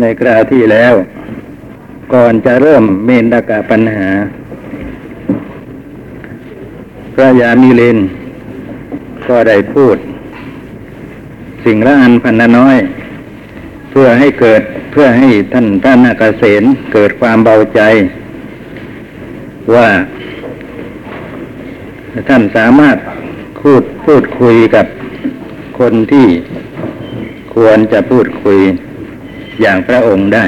ในกราที่แล้ว ก่อนจะเริ่มเมนดากาปัญหา พระยามิเลนก็ได้พูด สิ่งละอันพันละน้อย เพื่อให้เกิดเพื่อให้ท่านท่านนาคเษนเกิดความเบาใจ ว่า ท่านสามารถพูดพูดคุยกับคนที่ควรจะพูดคุย อย่างพระองค์ได้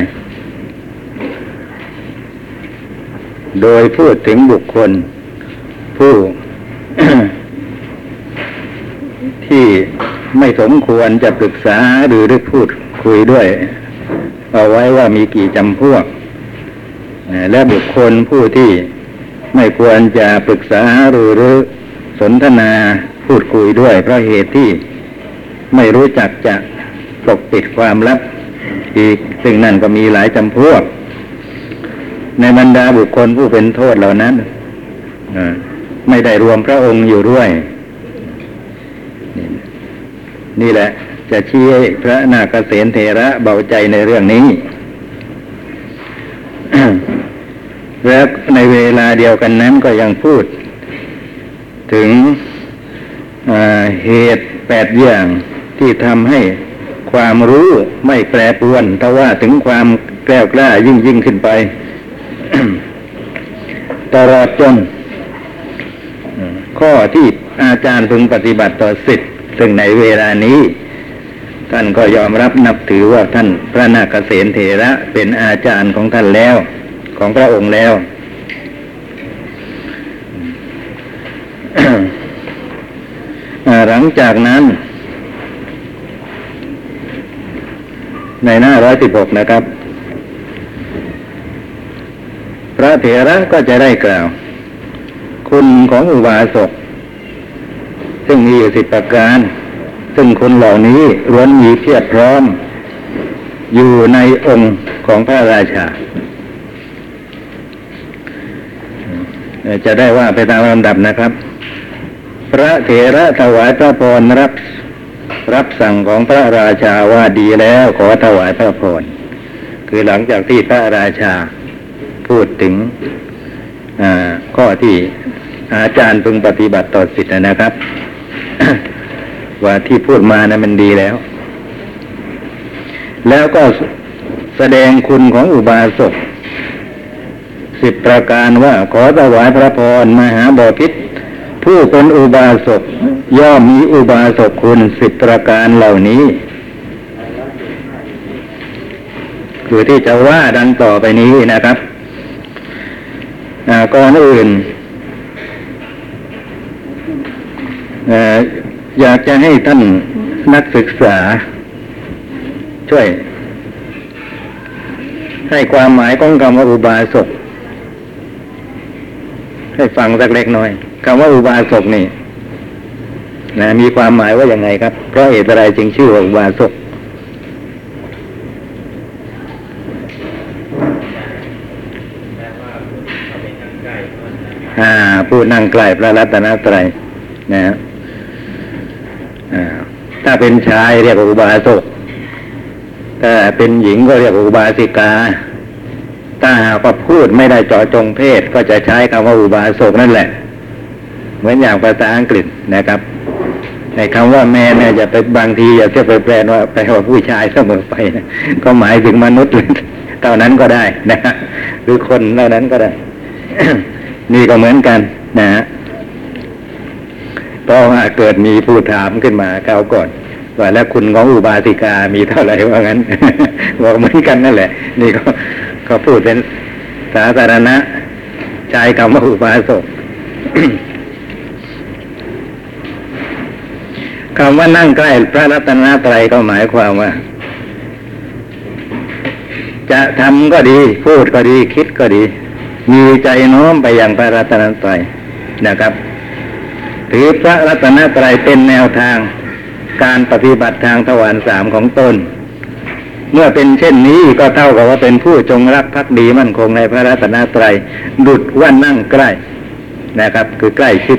โดยพูดถึงบุคคล ผู้ ที่ไม่สมควรจะปรึกษาหรือได้พูดคุยด้วย เอาไว้ว่ามีกี่จำพวก และบุคคลผู้ที่ไม่ควรจะปรึกษาหรือหรือสนทนาพูดคุยด้วยเพราะเหตุที่ไม่รู้จักจะปกปิดความลับ อีก ซึ่งนั่นก็มีหลายจำพวก ในบรรดาบุคคลผู้เป็นโทษเหล่านั้นไม่ได้รวมพระองค์อยู่ด้วย นี่แหละ จะชี้พระนาคเษนเทระเบาใจในเรื่องนี้ และในเวลาเดียวกันนั้นก็ยังพูด ถึงเหตุแปดอย่างที่ทำให้ ความรู้ไม่แปรปรวนแต่ว่าถึงความแกล้วกล้ายิ่งยิ่งขึ้นไปตลอดจนข้อที่อาจารย์พึงปฏิบัติต่อสิทธิ์ซึ่งในเวลานี้ ท่านก็ยอมรับนับถือว่าท่านพระนาคเษนเถระเป็นอาจารย์ของท่านแล้ว ของพระองค์แล้วหลังจากนั้น ในหน้าร้อยสิบหกนะครับ พระเถระก็จะได้กล่าว คุณของอุบาสกซึ่งมีอยู่สิบประการ ซึ่งคนเหล่านี้ล้วนมีเพียบพร้อม อยู่ในองค์ของพระราชา จะได้ว่าไปตามลำดับนะครับ พระเถระถวายพระพรรับ รับสั่งของพระราชาว่าดีแล้วขอถวายพระพรคือหลังจากที่พระราชาพูดถึงข้อที่อาจารย์พึงปฏิบัติต่อสิทธินะครับ ว่าที่พูดมานะมันดีแล้ว แล้วก็แสดงคุณของอุบาสกสิบประการว่าขอถวายพระพรมหาบอพิษผู้เป็นอุบาสก ย่อมมีอุบาสกคุณสิบประการเหล่านี้ คือที่จะว่าดังต่อไปนี้นะครับก่อนอื่นอยากจะให้ท่านนักศึกษา ช่วย ให้ความหมายของคำว่าอุบาสกให้ฟังสักเล็กน้อยคำว่าอุบาสกนี่ นะมีความหมายว่าอย่างไงครับ เพราะเหตุอะไรจึงชื่อว่าอุบาสกอ่าผู้นั่งใกล้พระรัตนตรัยนะฮะถ้าเป็นชายเรียกว่าอุบาสกถ้าเป็นหญิงก็เรียกว่าอุบาสิกา ถ้าหากว่าพูดไม่ได้เจาะจงเพศ ก็จะใช้คำว่าอุบาสกนั่นแหละ เหมือนอย่างภาษาอังกฤษนะครับ ในคำว่าแม่เนี่ยจะไปบางทีอย่าจะไปแปลว่าแปลว่าผู้ชายเสมอไปนะก็หมายถึงมนุษย์เท่านั้นก็ได้นะหรือคนเท่านั้นก็ได้ นี่ก็เหมือนกัน นะฮะเพราะว่าเกิดมีผู้ถามขึ้นมาเก้าก่อนว่าแล้วคุณของอุบาสิกามีเท่าไหร่ว่างั้นบอกเหมือนกันนั่นแหละ นี่ก็เขาพูดเป็นสาธารณะใช้คำว่าอุบาสก คำว่านั่งใกล้พระรัตนตรัยก็หมายความว่า จะทำก็ดี พูดก็ดีคิดก็ดี มีใจโน้มไปอย่างพระรัตนตรัยนะครับถือพระรัตนตรัยเป็นแนวทางการปฏิบัติทางทวารสามของตนเมื่อเป็นเช่นนี้ก็เท่ากับว่าเป็นผู้จงรักภักดีมั่นคงในพระรัตนตรัยดุดว่านั่งใกล้นะครับ คือใกล้ชิด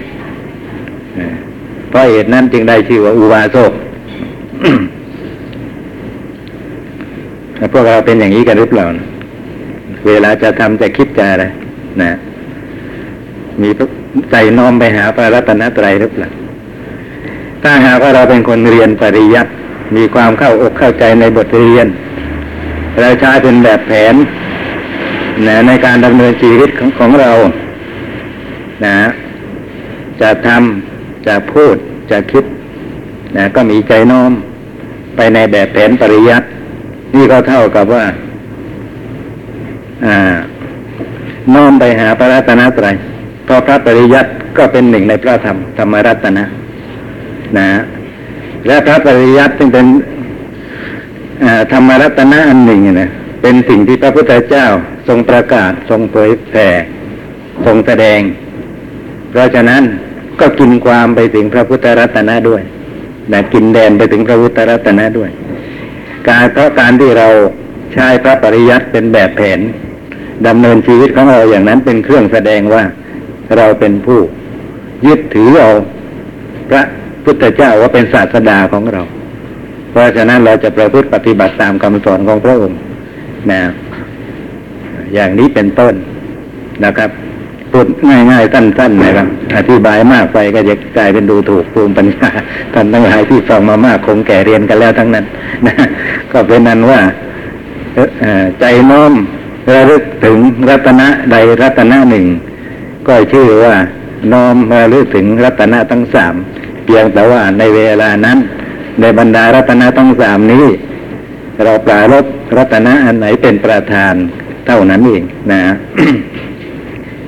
เพราะเหตุนั้นจึงได้ชื่อว่าอุบาสกพวกเราเป็นอย่างนี้กันหรือเปล่า เวลาจะทำจะคิดจะอะไรนะ มีใจน้อมไปหาพระรัตนตรัยหรือเปล่า ถ้าหากว่าเราเป็นคนเรียนปริยัติมีความเข้าอกเข้าใจในบทเรียน เราใช้เป็นแบบแผนนะในการดำเนินชีวิตของของเรา นะ จะทำ จะพูดจะคิดนะก็มีใจน้อมไปในแบบแผนปริยัตินี่ก็เท่ากับว่าอ่าน้อมไปหาพระรัตนตรัยเพราะพระปริยัติก็เป็นหนึ่งในพระธรรมธรรมรัตนะนะ และพระปริยัติจึงเป็นธรรมรัตนะอันหนึ่งนะเป็นสิ่งที่พระพุทธเจ้าทรงประกาศทรงเผยแผ่ทรงแสดง เพราะฉะนั้น ก็กินความไปถึงพระพุทธรัตนะด้วยนะกินแดนไปถึงพระพุทธรัตนะด้วย การเพราะการที่เราใช้พระปริยัติเป็นแบบแผนดำเนินชีวิตของเราอย่างนั้นเป็นเครื่องแสดงว่าเราเป็นผู้ยึดถือเอาพระพุทธเจ้าว่าเป็นศาสดาของเรา เพราะฉะนั้นเราจะประพฤติปฏิบัติตามคำสอนของพระองค์นะอย่างนี้เป็นต้นนะครับ พูดง่ายๆสั้นๆนะครับ อธิบายมากไปก็จะกลายเป็นดูถูกภูมิปัญญาท่านทั้งหลายที่ฟังมามากคงแก่เรียนกันแล้วทั้งนั้นนะก็เป็นนั้นว่าใจน้อมระลึกถึงรัตนะใดรัตนะหนึ่ง ก็ชื่อว่าน้อมระลึกถึงรัตนะทั้งสามเพียงแต่ว่าในเวลานั้น ในบรรดารัตนะทั้งสามนี้ เราปรารบรัตนะอันไหนเป็นประธานเท่านั้นเองนะ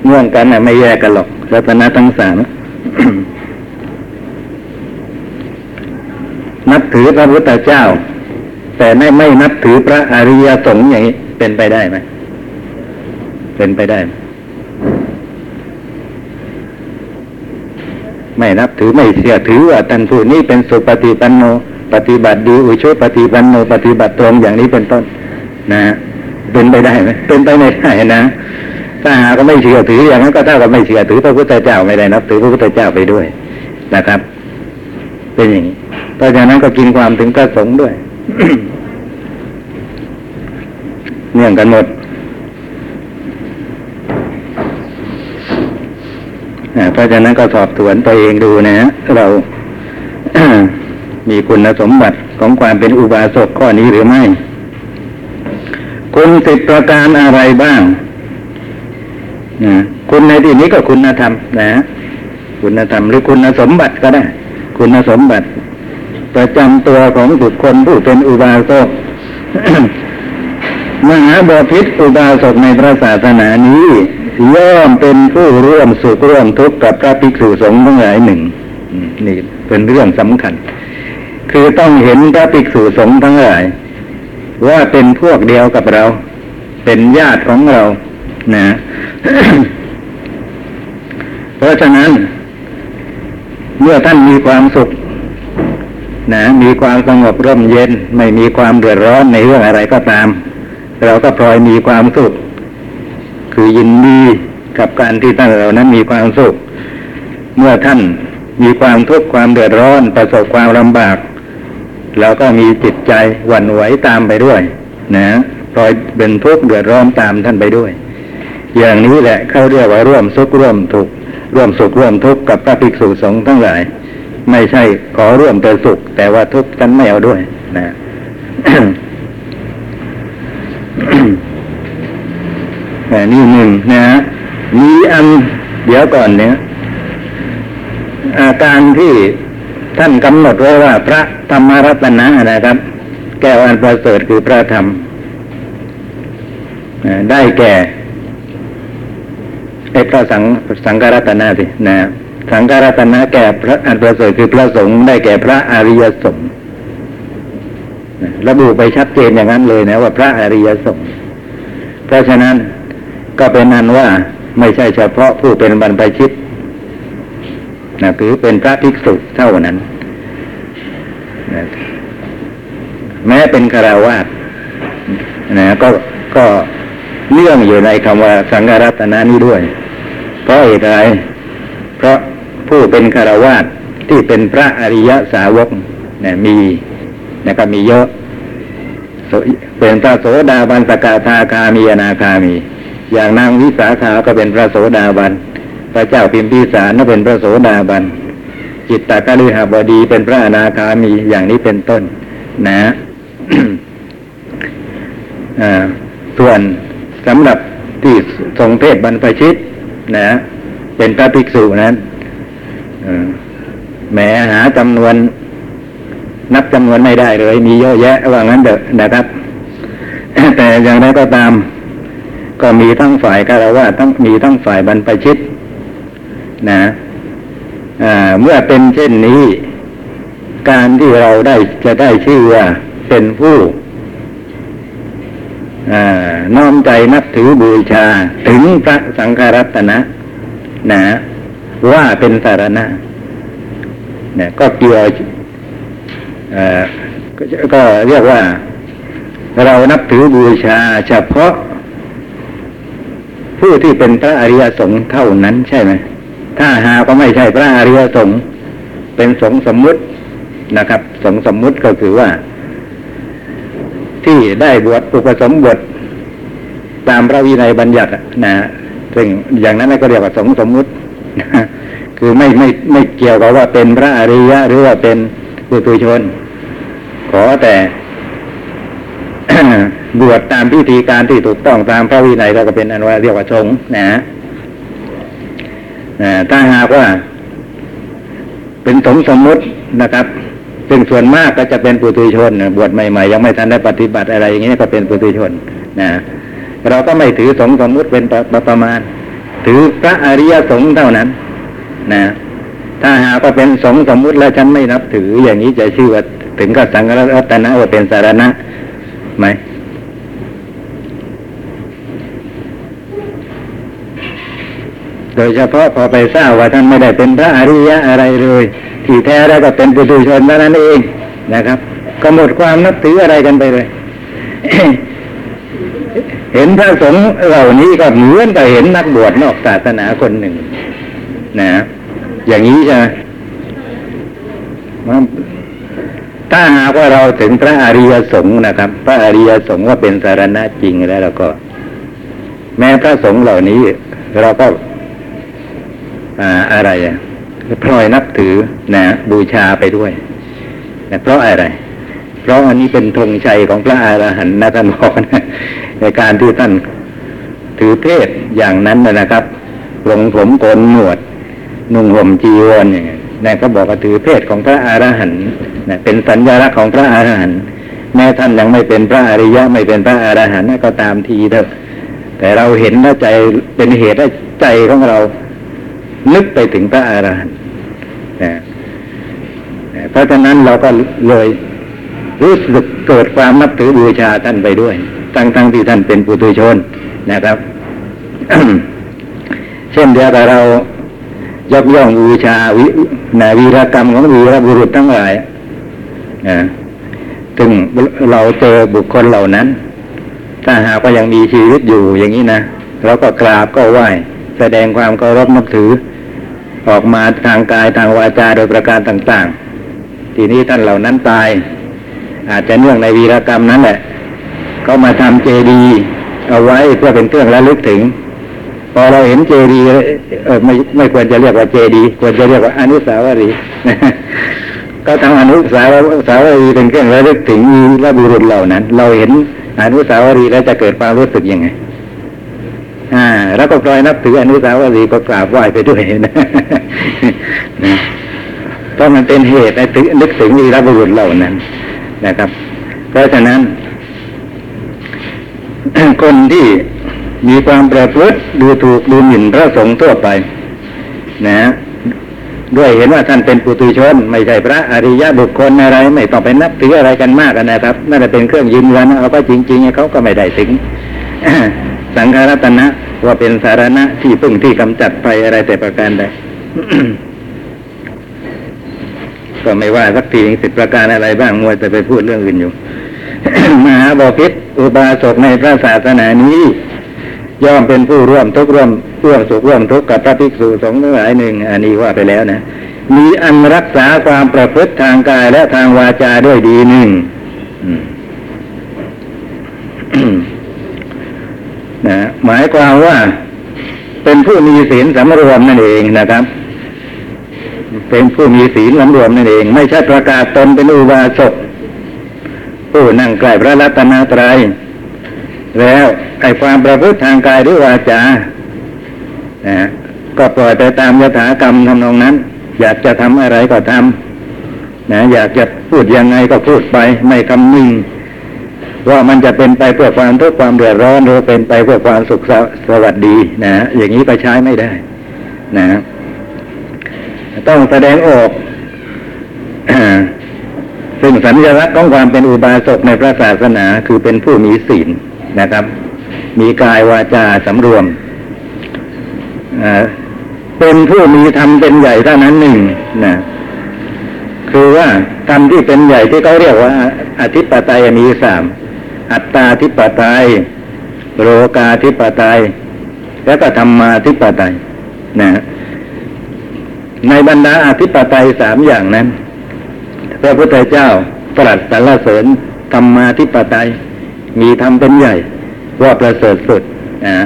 เงื่อนกันนะไม่แยกกันหรอกรัตนะทั้งสามนับถือพระพุทธเจ้า แต่ไม่ไม่นับถือพระอริยสงฆ์อย่างนี้เป็นไปได้ไหมเป็นไปได้ไมไม่นับถือไม่เสียถือว่าท่านผู้นี้เป็นสุปฏิปันโน ปฏิบัติดีอุชุปฏิปันโน ปฏิบัติตรงอย่างนี้เป็นต้น นะ เป็นไปได้ไหมเป็นไปไม่ได้นะ ถ้าหากไม่เชื่อถืออย่างนั้นก็เท่ากับไม่เชื่อถือพระพุทธเจ้าไม่ได้นับถือพระพุทธเจ้าไปด้วยนะครับ เป็นอย่างนี้เพราะฉะนั้นก็กินความถึงพระสงฆ์ด้วย เนื่องกันหมดเพราะฉะนั้นก็สอบสวนตัวเองดูนะฮะเรามีคุณสมบัติของความเป็นอุบาสกข้อนี้หรือไม่ คุณสิบประการอะไรบ้าง นะคุณในที่นี้ก็คุณธรรมนะคุณธรรมหรือคุณสมบัติก็ได้ คุณสมบัติ ประจำตัวของบุคคลผู้เป็นอุบาสกมหาบพิษอุบาสกในพระศาสนานี้ย่อมเป็นผู้ร่วมสุขร่วมทุกข์กับพระภิกษุสงฆ์ทั้งหลายหนึ่งนี่เป็นเรื่องสำคัญ คือต้องเห็นพระภิกษุสงฆ์ทั้งหลาย ว่าเป็นพวกเดียวกับเรา เป็นญาติของเรา นะเพราะฉะนั้น เมื่อท่านมีความสุขนะมีความสงบร่มเย็น ไม่มีความเดือดร้อนในเรื่องอะไรก็ตาม เราก็พลอยมีความสุข คือยินดีกับการที่ท่านเหล่านั้นมีความสุข เมื่อท่านมีความทุกข์ความเดือดร้อนประสบความลำบากเราก็มีจิตใจหวั่นไหวตามไปด้วย นะพลอยเป็นทุกข์เดือดร้อนตามท่านไปด้วย อย่างนี้แหละเขาเรียกว่าร่วมสุขร่วมทุกข์ร่วมสุขร่วมทุกข์กับพระภิกษุสงฆ์ทั้งหลาย ไม่ใช่ขอร่วมแต่สุข แต่ว่าทุกข์กันไม่เอาด้วยนะแต่นี่หนึ่งนะฮะมีอันเดี๋ยวก่อนเนี่ยอาการที่ท่านกำหนดไว้ว่า พระธรรมรัตนะนะครับ แก้วอันประเสริฐคือพระธรรมได้แก่ ไอ้พระสังสังฆรัตนะสินะสังฆรัตนะแก่พระอันประเสริฐคือพระสงฆ์ได้แก่พระอริยสงฆ์ระบุไปชัดเจนอย่างนั้นเลยนะว่าพระอริยสงฆ์เพราะฉะนั้นก็เป็นนั้นว่าไม่ใช่เฉพาะผู้เป็นบรรพชิตนะคือเป็นพระภิกษุเท่านั้นนะแม้เป็นคาราวาสนะก็ก็เนื่องอยู่ในคำว่าสังฆรัตนานี้ด้วย เพราะเหตุอะไรเพราะผู้เป็นคารวาสที่เป็นพระอริยสาวกนะมีนะครับมีเยอะเป็นพระโสดาบันสกทาคามีอนาคามี อย่างนางวิสาขาก็เป็นพระโสดาบัน พระเจ้าพิมพิสารก็เป็นพระโสดาบัน จิตตกฤหบดีเป็นพระอนาคามีอย่างนี้เป็นต้น นะอ่าส่วนสำหรับที่ทรงเพศบรรพชิต นะ เป็นพระภิกษุนั้นแหมหาจำนวน นับจำนวนไม่ได้เลย มีเยอะแยะว่างั้นเถอะนะครับ แต่อย่างไรก็ตาม ก็มีทั้งฝ่ายคารวะทั้งมีทั้งฝ่ายบรรพชิต นะอ่าเมื่อเป็นเช่นนี้ การที่เราได้จะได้ชื่อว่าเป็นผู้ น้อมใจนับถือบูชาถึงพระสังฆรัตนะนะว่าเป็นสารณะนี่ยก็เกี่ยวก็ก็เรียกว่า เรานับถือบูชาเฉพาะ ผู้ที่เป็นพระอริยสงฆ์เท่านั้นใช่ไหมถ้าหากก็ไม่ใช่พระอริยสงฆ์เป็นสงฆ์สมมุตินะครับ สงฆ์สมมุติก็คือว่า ที่ได้บวชอุปสมบท ตามพระวินัยบัญญัติอะนะซึ่งอย่างนั้นก็เรียกว่าสงสมมุติคือไม่ไม่ไม่เกี่ยวกับว่าเป็นพระอริยะหรือว่าเป็นปุถุชน ขอแต่บวชตามพิธีการที่ถูกต้องตามพระวินัยแล้วก็เป็นอันว่าเรียกว่าสงฆ์นะนะถ้าหากว่า เป็นสงสมมุตินะครับ ซึ่งส่วนมากก็จะเป็นปุถุชนบวชใหม่ๆยังไม่ทันได้ปฏิบัติอะไรอย่างนี้ก็เป็นปุถุชนนะเราก็ไม่ถือสงสมมุติเป็นประประประมาณ ถือพระอริยสงฆ์เท่านั้น นะ ถ้าหากว่าเป็นสงสมมุติแล้วฉันไม่นับถืออย่างนี้จะชื่อว่าถึงกับสังฆรัตนะว่าเป็นสารณะไหม โดยเฉพาะพอไปทราบว่าท่านไม่ได้เป็นพระอริยะอะไรเลย ที่แท้แล้วก็เป็นปุถุชนเท่านั้นเองนะครับก็หมดความนับถืออะไรกันไปเลย เห็นพระสงฆ์เหล่านี้ก็เหมือนกับเห็นนักบวชนอกศาสนาคนหนึ่ง นะ อย่างนี้ใช่ไหมถ้าหากว่าเราถึงพระอริยสงฆ์นะครับ พระอริยสงฆ์ว่าเป็นสารณะจริงแล้วเราก็ แม้พระสงฆ์เหล่านี้ เราก็ อ่าอะไรอะพลอยนับถือนะบูชาไปด้วยนะเพราะอะไร เพราะอันนี้เป็นธงชัยของพระอรหันต์นะท่านบอกนะในการที่ท่านถือเพศอย่างนั้นนะครับลงผมโกนหนวด นุ่งห่มจีวรอย่างเงี้ยนะก็บอกว่าถือเพศของพระอรหันต์นะเป็นสัญลักษณ์ของพระอรหันต์แม้ท่านยังไม่เป็นพระอริยะไม่เป็นพระอรหันต์ก็ตามทีเถอะแต่เราเห็นแล้วใจเป็นเหตุให้ใจของเรา นึกไปถึงพระอรหันต์นะเพราะฉะนั้นเราก็เลยรู้สึกเกิดความนับถือบูชาท่านไปด้วยทั้งทั้งที่ท่านเป็นปุถุชนนะครับ เช่นเดียวกับเรายกย่องบูชาวินาวีรกรรมของวีรบุรุษทั้งหลายนะถึงเราเจอบุคคลเหล่านั้น ถ้าหากว่ายังมีชีวิตอยู่อย่างนี้นะเราก็กราบก็ไหว้แสดงความเคารพนับถือ ออกมาทางกายทางวาจาโดยประการต่าง ๆ ทีนี้ท่านเหล่านั้นตาย อาจจะเนื่องในวีรกรรมนั้นแหละก็มาทำเจดีเอาไว้เพื่อเป็นเครื่องระลึกถึง พอเราเห็นเจดีเออไม่ไม่ควรจะเรียกว่าเจดีควรจะเรียกว่าอนุสาวรีย์ก็ทำอนุสาวสาวรีย์เป็นเครื่องระลึกถึงวีรบุรุษเหล่านั้น เราเห็นอนุสาวรีย์แล้วจะเกิดความรู้สึกยังไง อ่า แล้วก็ปล่อยนับถืออนุสาวรีย์ก็กราบไหว้ไปด้วยนะเพราะมันเป็นเหตุให้ถึงนึกถึงวีรบุรุษเหล่านั้น นะครับ เพราะฉะนั้น คนที่มีความประพฤติดูถูกดูหมิ่นพระสงฆ์ทั่วไป นะ ด้วยเห็นว่าท่านเป็นปุถุชน ไม่ใช่พระอริยบุคคลอะไร ไม่ต้องไปนับถืออะไรกันมากนะครับนั่นเป็นเครื่องยืนยันเอาก็จริงๆเขาก็ไม่ได้ถึง สังฆรัตนะว่าเป็นสารณะที่พึ่งที่กำจัดไปอะไรแต่ประการใดก็ไม่ว่าสักทีสิบประการอะไรบ้างมัวแต่ไปพูดเรื่องอื่นอยู่มหาบอพิษอุบาสกในพระศาสนานี้ ย่อมเป็นผู้ร่วมทุกร่วมร่วมสุขร่วมทุกข์กับพระภิกษุสงฆ์ทั้งหลายหนึ่ง อันนี้ว่าไปแล้วนะมีอันรักษาความประพฤติทางกายและทางวาจาด้วยดีหนึ่ง นะหมายความว่าเป็นผู้มีศีลสำรวมนั่นเองนะครับ เป็นผู้มีศีลสำรวมนั่นเอง ไม่ใช่ประกาศตนเป็นอุบาสกผู้นั่งใกล้พระรัตนตรัยแล้วไอความประพฤติทางกายหรือวาจานะก็ปล่อยไปตามยถากรรมทำนองนั้น อยากจะทำอะไรก็ทำนะอยากจะพูดยังไงก็พูดไป ไม่คำนึง ว่ามันจะเป็นไปเพื่อความทุกข์ความเดือดร้อนหรือเป็นไปเพื่อความสุขสวัสดีนะอย่างนี้ก็ใช้ไม่ได้ นะ ต้องแสดงออกซึ่งสัญลักษณ์ของความเป็นอุบาสกในพระศาสนาคือเป็นผู้มีศีลนะครับ มีกายวาจาสำรวมอ่าเป็นผู้มีธรรมเป็นใหญ่เท่านั้นหนึ่งนะคือว่าธรรมที่เป็นใหญ่ที่เขาเรียกว่า อธิปไตยมีสาม อัตตาธิปไตยโลกาธิปไตย แล้วก็ธรรมาธิปไตยนะในบรรดาอธิปไตยสามอย่างนั้น พระพุทธเจ้าตรัสสรรเสริญธรรมาธิปไตย มีธรรมเป็นใหญ่ ว่าประเสริฐสุดนะ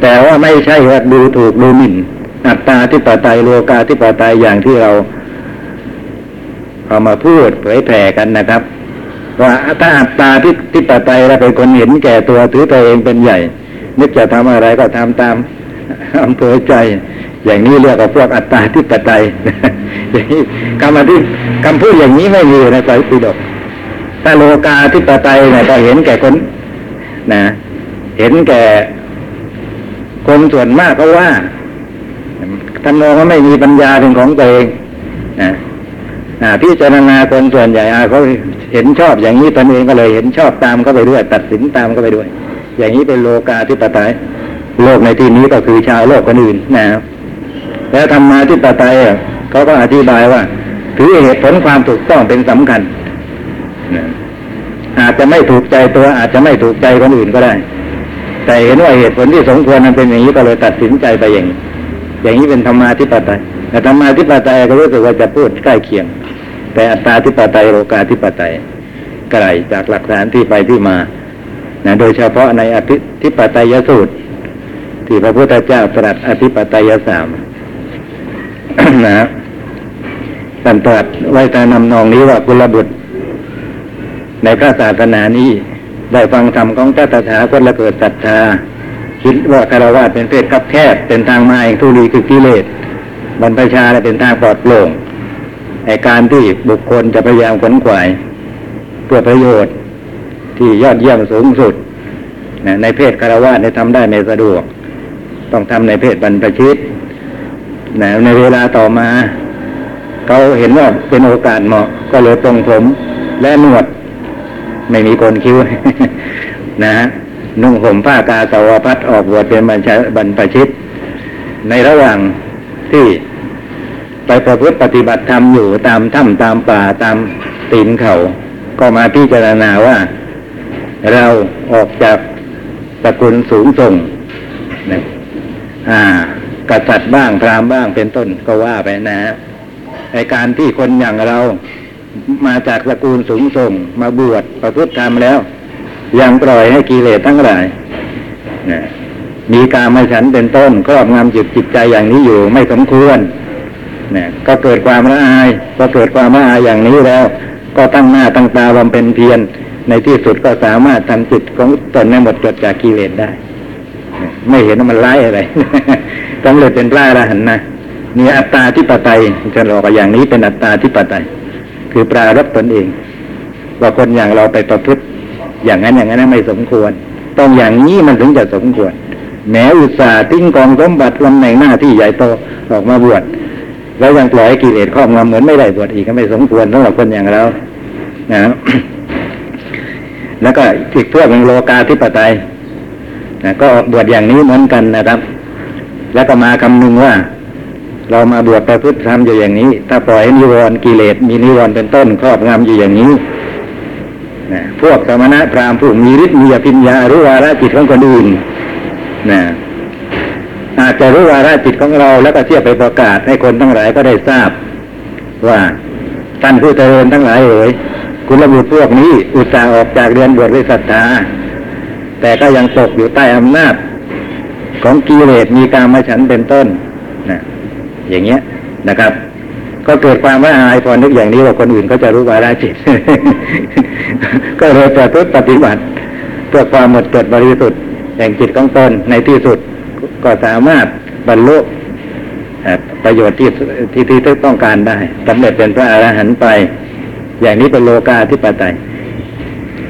แต่ว่าไม่ใช่ว่าดูถูกดูหมิ่น อัตตาธิปไตยโลกาธิปไตยอย่างที่เราเอามาพูดเผยแผ่กันนะครับ ว่าถ้าอัตตาที่ทิปไตยเราเป็นคนเห็นแก่ตัวถือตัวเองเป็นใหญ่ นึกจะทำอะไรก็ทำตามอำเภอใจ อย่างนี้เรียกว่าพวกอัตตาทิปไตยอย่างนี้คำอธิคำพูดอย่างนี้ไม่มีในไตรปิฎกถ้าโลกาทิปไตยเนี่ยก็เห็นแก่คนนะเห็นแก่คนส่วนมากก็ว่าทำนองว่าไม่มีปัญญาเป็นของตัวเองนะพิจารณาคนส่วนใหญ่เขา เห็นชอบอย่างนี้ตนเองก็เลยเห็นชอบตามก็ไปด้วย ตัดสินตามก็ไปด้วย อย่างนี้เป็นโลกาธิปไตยโลกในที่นี้ก็คือชาวโลกคนอื่นนะครับแล้วธรรมาธิปไตยเขาก็อธิบายว่า ถือเหตุผลความถูกต้องเป็นสำคัญอาจจะไม่ถูกใจตัวอาจจะไม่ถูกใจคนอื่นก็ได้ แต่เห็นว่าเหตุผลที่สมควรมันเป็นอย่างนี้ก็เลยตัดสินใจไปอย่างนี้อย่างนี้เป็นธรรมาธิปไตยแต่ธรรมาธิปไตยก็รู้สึกว่าจะพูดใกล้เคียง แต่อัตตาธิปไตยโลกาธิปไตยไกลจากหลักฐานที่ไปที่มานะโดยเฉพาะในอธิปไตยสูตร ที่พระพุทธเจ้าตรัสอธิปไตยสามนะท่านตรัสไว้ต่นำนองนี้ว่ากุลบุตร ในพระศาสนานี้ได้ฟังธรรมของเจ้าตถาคตและเกิดศรัทธา คิดว่าคารวะเป็นเพศคับแคบเป็นทางมาแห่งทุลีคือกิเลสบรรพชาเป็นทางปลอดโปร่ง ไอการที่บุคคลจะพยายามขนขวาย เพื่อประโยชน์ที่ยอดเยี่ยมสูงสุดในเพศคารวะเนี่ยทำได้ไม่สะดวก ต้องทำในเพศบรรพชิตในเวลาต่อมาเขาเห็นว่าเป็นโอกาสเหมาะ ก็เลยตรงผมและนวด ไม่มีคนคิ้วนะฮะนุ่งห่มผ้ากาสาวพัดออกบวชเป็นบรรพชิต ในระหว่างที่ ไปประพฤติปฏิบัติธรรมอยู่ตามถ้ำตามป่าตามตีนเขา ก็มาพิจารณาว่า เราออกจากสกุลสูงส่งนะอ่ากษัตริย์บ้างพราหมณ์บ้างเป็นต้นก็ว่าไปนะในการที่คนอย่างเรามาจากสกุลสูงส่ง มาบวชประพฤติธรรมแล้ว ยังปล่อยให้กิเลสทั้งหลายนะมีการไม่ฉันเป็นต้นครอบงำจิตจิตใจอย่างนี้อยู่ไม่สมควร เนี่ยก็เกิดความละอายก็เกิดความละอายอย่างนี้แล้ว ก็ตั้งหน้าตั้งตาบำเพ็ญเพียรในที่สุดก็สามารถทำจิตของตนให้หมดจดจากกิเลสได้ ไม่เห็นว่ามันร้ายอะไรสำเร็จเป็นพระอรหันต์นะนี่อัตตาที่ปไตยจะบอกว่าอย่างนี้เป็นอัตตาที่ปไตย คือปรารบตนเอง ว่าคนอย่างเราไปประพฤติอย่างนั้นอย่างนั้นไม่สมควร ต้องอย่างนี้มันถึงจะสมควรแม้อุตส่าห์ทิ้งกองสมบัติลำแหน่งหน้าที่ใหญ่โตออกมาบวช แล้วยังปล่อยกิเลสครอบงำเหมือนไม่ได้บวชอีกก็ไม่สมควรสำหรับคนอย่างเรานะแล้วก็อีกพวกหนึ่งโลกาธิปไตยนะก็บวชอย่างนี้เหมือนกันนะครับ แล้วก็มาคำนึงว่า เรามาบวชประพฤติธรรมอยู่อย่างนี้ ถ้าปล่อยนิวรณ์กิเลสมีนิวรณ์เป็นต้นครอบงำอยู่อย่างนี้นะพวกสมณะพราหมณ์ผู้มีฤทธิ์มีอภิญญารู้วาระจิตของคนอื่นนะ อาจจะรู้วาระจิตของเราแล้วก็เที่ยวไปประกาศให้คนทั้งหลายก็ได้ทราบ ว่าท่านผู้เจริญทั้งหลายเอ๋ยคุณระบุพวกนี้ อุตส่าห์ออกจากเรียนบวชด้วยศรัทธาแต่ก็ยังตกอยู่ใต้อำนาจ ของกิเลสมีการมาฉันเป็นต้นนะอย่างเงี้ยนะครับ ก็เกิดความว่าอายพอนึกอย่างนี้ว่าคนอื่นก็จะรู้วาระจิต ก็เลยประพฤติปฏิบัติเพื่อความหมดจดบริสุทธิ์แห่งจิตของตนในที่สุด ก็สามารถบรรลุประโยชน์ที่ที่ที่ต้องการได้สำเร็จเป็นพระอรหันต์ไป อย่างนี้เป็นโลกาธิปไตย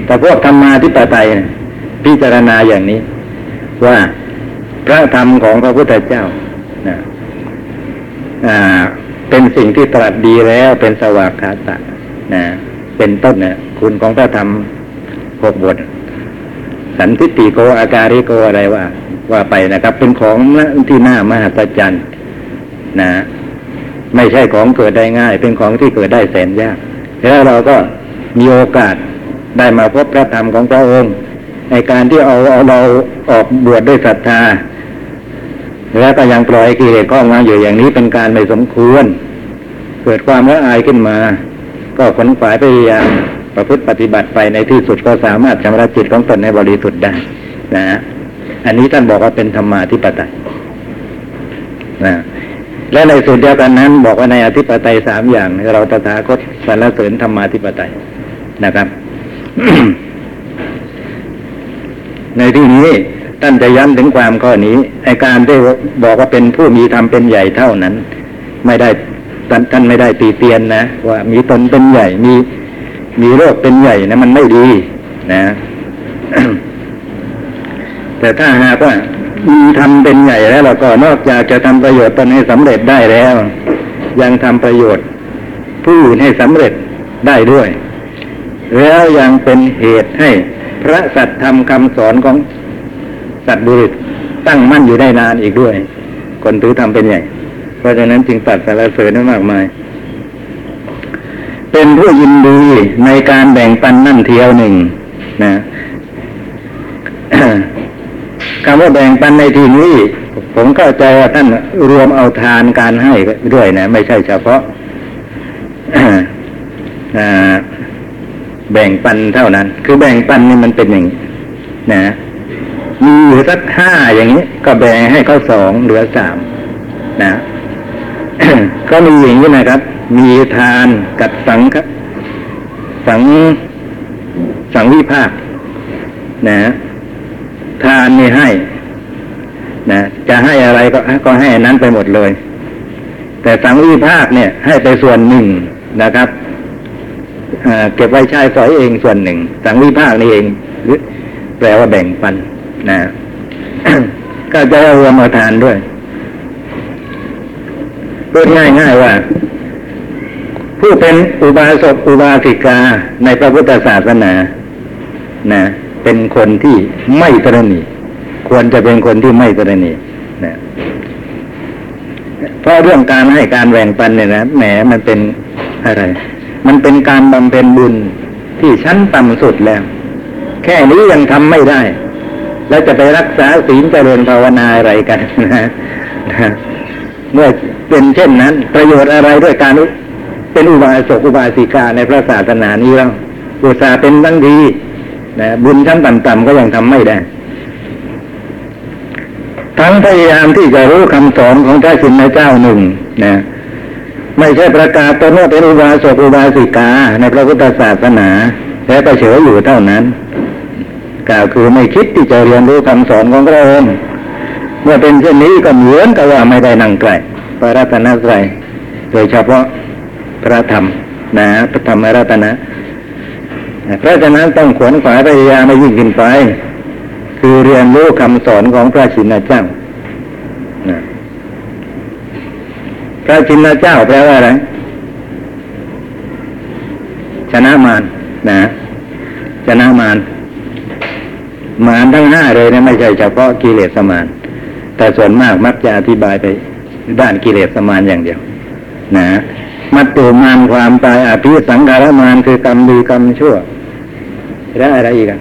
แต่พวกธรรมาธิปไตยพิจารณาอย่างนี้ ว่าพระธรรมของพระพุทธเจ้านะเป็นสิ่งที่ตรัสดีแล้วเป็นสวากขาตะนะเป็นต้นเนี่ยคุณของพระธรรมหกบท สันทิติโกอาการิโกอะไรว่า ว่าไปนะครับ เป็นของที่น่ามหัศจรรย์นะไม่ใช่ของเกิดได้ง่าย เป็นของที่เกิดได้แสนยากแล้วเราก็มีโอกาสได้มาพบพระธรรมของพระองค์ ในการที่เอาเอาเราออกบวชด้วยศรัทธา แล้วก็ยังปล่อยกิเลสข้องมาอยู่อย่างนี้เป็นการไม่สมควร เกิดความละอายขึ้นมา ก็ขนขวายพยายามประพฤติปฏิบัติไปในที่สุดก็สามารถชำระจิตของตนในบริสุทธิ์ได้นะฮะ อันนี้ท่านบอกว่าเป็นธรรมาธิปไตยนะและในสุดเดียวกันนั้น บอกว่าในอธิปไตยสามอย่าง เราตถาคตสรรเสริญธรรมาธิปไตยนะครับ ในที่นี้ท่านจะย้ำถึงความข้อนี้ไอการได้บอกว่าเป็นผู้มีธรรมเป็นใหญ่เท่านั้น ไม่ได้ท่านท่านไม่ได้ตีเตียนนะว่ามีตนเป็นใหญ่มีมีโรคเป็นใหญ่นะมันไม่ดี นะ แต่ถ้าหากว่ามีทำเป็นใหญ่แล้วเราก็นอกจากจะทำประโยชน์ตนให้สำเร็จได้แล้ว ยังทำประโยชน์ ผู้อื่นให้สำเร็จได้ด้วย แล้วยังเป็นเหตุให้พระสัตธรรมคำสอนของสัตบุรุษตั้งมั่นอยู่ได้นานอีกด้วย คนถือทำเป็นใหญ่ เพราะฉะนั้นจึงตัดสารเสริญมากมาย เป็นผู้ยินดีในการแบ่งปันนั่นเทียวหนึ่งนะ คำว่าแบ่งปันในที่นี้ ผมเข้าใจว่าท่านรวมเอาทานการให้ด้วยนะ ไม่ใช่เฉพาะแบ่งปันเท่านั้น คือแบ่งปันนี่มันเป็นอย่างนี้นะมีอยู่สักห้าอย่างนี้ ก็แบ่งให้เขาสองเหลือสามนะก็มีอย่างนี้นะครับ มีทานกับสังครับสังสังวิภาคนะ ทานนี่ให้นะจะให้อะไรก็ก็ให้อันนั้นไปหมดเลย แต่สังวิภาคเนี่ย ให้ไปส่วนหนึ่งนะครับเก็บไว้ใช้สอยเองส่วนหนึ่ง สังวิภาคนี่เองหรือแปลว่าแบ่งปันนะก็จะรวมมาทานด้วยพูดง่ายๆว่า ผู้เป็นอุบาสกอุบาสิกาในพระพุทธศาสนา นะ เป็นคนที่ไม่ตรณีควรจะเป็นคนที่ไม่ตรณีนะเพราะเรื่องการให้การแบ่งปันเนี่ยนะแหมมันเป็นอะไร มันเป็นการบำเพ็ญบุญที่ชั้นต่ำสุดแล้ว แค่นี้ยังทำไม่ได้ แล้วจะไปรักษาศีลเจริญภาวนาอะไรกันนะนะเมื่อเป็นเช่นนั้น ประโยชน์อะไรด้วยการเป็นอุบาสกอุบาสิกาในพระศาสนานี้แล้วอุตสาห์เป็นทั้งดี นะบุญชั้นต่ำๆก็ยังทำไม่ได้ ทั้งพยายามที่จะรู้คำสอนของพระชินเจ้าหนึ่งนะไม่ใช่ประกาศตนว่าเป็นอุบาสกอุบาสิกาในพระพุทธศาสนาแล้วก็เฉยอยู่เท่านั้นกล่าวคือไม่คิดที่จะเรียนรู้คำสอนของพระองค์เมื่อเป็นเช่นนี้ก็เหมือนกับว่าไม่ได้นั่งใกลพระรัตนตรัยโดยเฉพาะพระธรรมนะพระธรรมรัตนะ เพราะฉะนั้นต้องขวนขวายพยายามมายิ่งขึ้นไป คือเรียนรู้คำสอนของพระชินเจ้าพระชินเจ้าแปลว่าอะไรชนะมารนะชนะมารมารทั้งห้าเลยนะไม่ใช่เฉพาะกิเลสมารแต่ส่วนมากมักจะอธิบายไปด้านกิเลสมารอย่างเดียว นะมัตตุมารความตายอภิสังขารมารคือกรรมดีกรรมชั่ว แล้วอะไรอีกอะ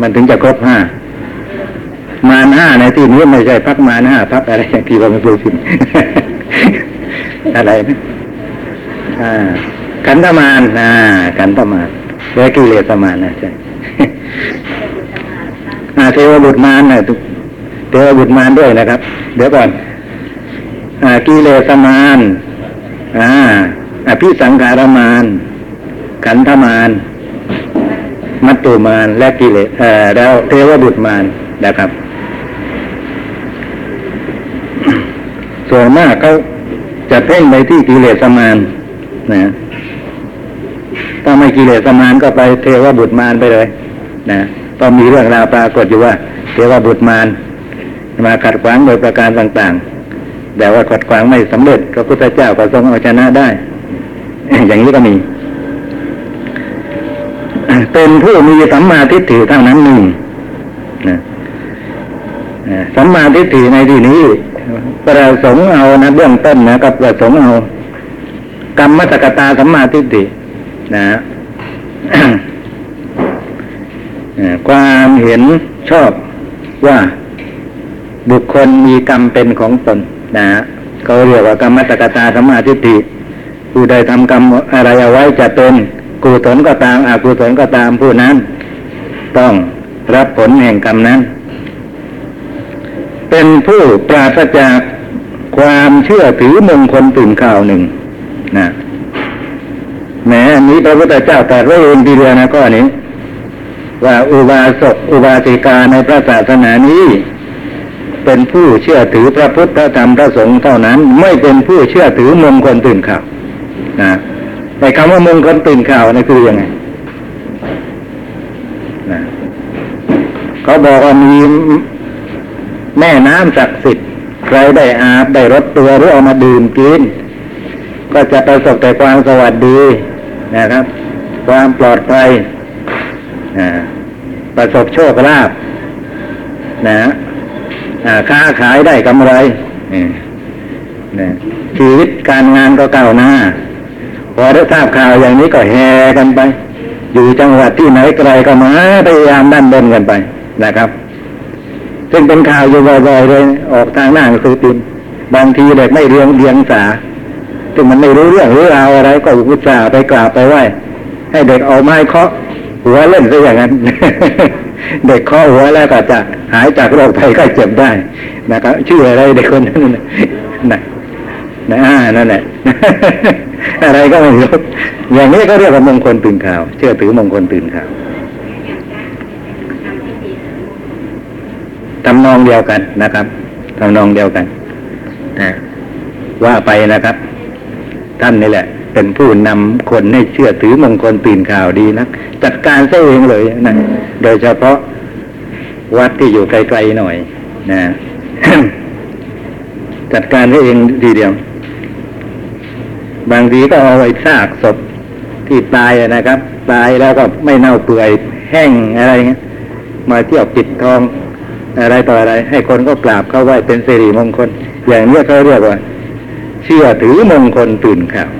มันถึงจะครบห้ามารห้าในที่นี้ไม่ใช่พักมารห้าพักอะไรอย่างที่เราไม่รู้สิอะไรนะอ่าขันธมารอ่าขันธมารและกิเลสมารนะใช่อาเทวบุตรมารนะทุกเทวบุตรมารด้วยนะครับ เดี๋ยวก่อนอ่ากิเลสมารอ่าอภิสังขารมาร ขันธมารมัตตุมารและกิเลสเอ่อแล้วเทวบุตรมารนะครับ ส่วนมากเขาจะเพ่งไปที่กิเลสมารนะถ้าไม่กิเลสมารก็ไปเทวบุตรมารไปเลย นะก็มีเรื่องราวปรากฏอยู่ว่า เทวบุตรมารมาขัดขวางโดยประการต่างๆ แต่ว่าขัดขวางไม่สำเร็จพระพุทธเจ้าก็ทรงเอาชนะได้ อย่างนี้ก็มี เป็นผู้มีสัมมาทิฏฐิเท่านั้นหนึ่งนะสัมมาทิฏฐิในที่นี้ ประสงค์เอานะเบื้องต้นนะก็ประสงค์เอากรรมมัตกตาสัมมาทิฏฐินะความเห็นชอบว่าบุคคลมีกรรมเป็นของตนนะเขาเรียกว่ากรรมตกตาสัมมาทิฏฐิผู้ใดทำกรรมอะไรเอาไว้จะเป็น กุศลก็ตามอกุศลก็ตามผู้นั้น ต้องรับผลแห่งกรรมนั้น เป็นผู้ปราศจากความเชื่อถือมงคลตื่นข่าวหนึ่งนะแหมอันนี้พระพุทธเจ้าตรัสไว้เองทีเดียวนะข้อนี้ ว่าอุบาสกอุบาสิกาในพระศาสนานี้ เป็นผู้เชื่อถือพระพุทธพระธรรมพระสงฆ์เท่านั้น ไม่เป็นผู้เชื่อถือมงคลตื่นข่าวนะ ในคำว่ามงคลตื่นข่าวนี่คือยังไงนะเขาบอกว่ามีแม่น้ำศักดิ์สิทธิ์ใครได้อาบได้รดตัวหรือเอามาดื่มกิน ก็จะประสบแต่ความสวัสดีนะครับ ความปลอดภัยอ่าประสบโชคลาภนะอ่าค้าขายได้กำไรนะชีวิตการงานก็ก้าวหน้า พอได้ทราบข่าวอย่างนี้ก็แห่กันไป อยู่จังหวัดที่ไหนไกลก็มาพยายามดันดนกันไปนะครับ ซึ่งเป็นข่าวอยู่บ่อยๆเลยออกทางหน้าหนังสือพิมพ์บางทีเด็กไม่เรียงเรียงสาซึ่งมันไม่รู้เรื่องรู้ราวอะไร ก็อุตส่าห์ไปกราบไปไหว้ให้เด็กเอาไม้เคาะหัวเล่นซะอย่างนั้น เด็กเคาะหัวแล้วก็จะหายจากโรคภัยไข้เจ็บได้นะครับชื่ออะไรเด็กคนนั้นน่ะนะนะอ่านั่นแหละ อะไรก็ไม่รู้อย่างนี้ก็เรียกว่ามงคลตื่นข่าว เชื่อถือมงคลตื่นข่าวทำนองเดียวกันนะครับทำนองเดียวกันนะว่าไปนะครับ ท่านนี่แหละ เป็นผู้นำคนให้เชื่อถือมงคลตื่นข่าวดีนะจัดการซะเองเลยนะโดยเฉพาะวัดที่อยู่ไกลๆหน่อย นะจัดการซะเองทีเดียว บางทีก็เอาไว้ซากศพที่ตายนะครับ ตายแล้วก็ไม่เน่าเปื่อยแห้งอะไรเงี้ยมาเที่ยวปิดทองอะไรต่ออะไร ให้คนก็กราบเข้าไหว้เป็นสิริมงคล อย่างนี้เขาเรียกว่า เชื่อถือมงคลตื่นข่าว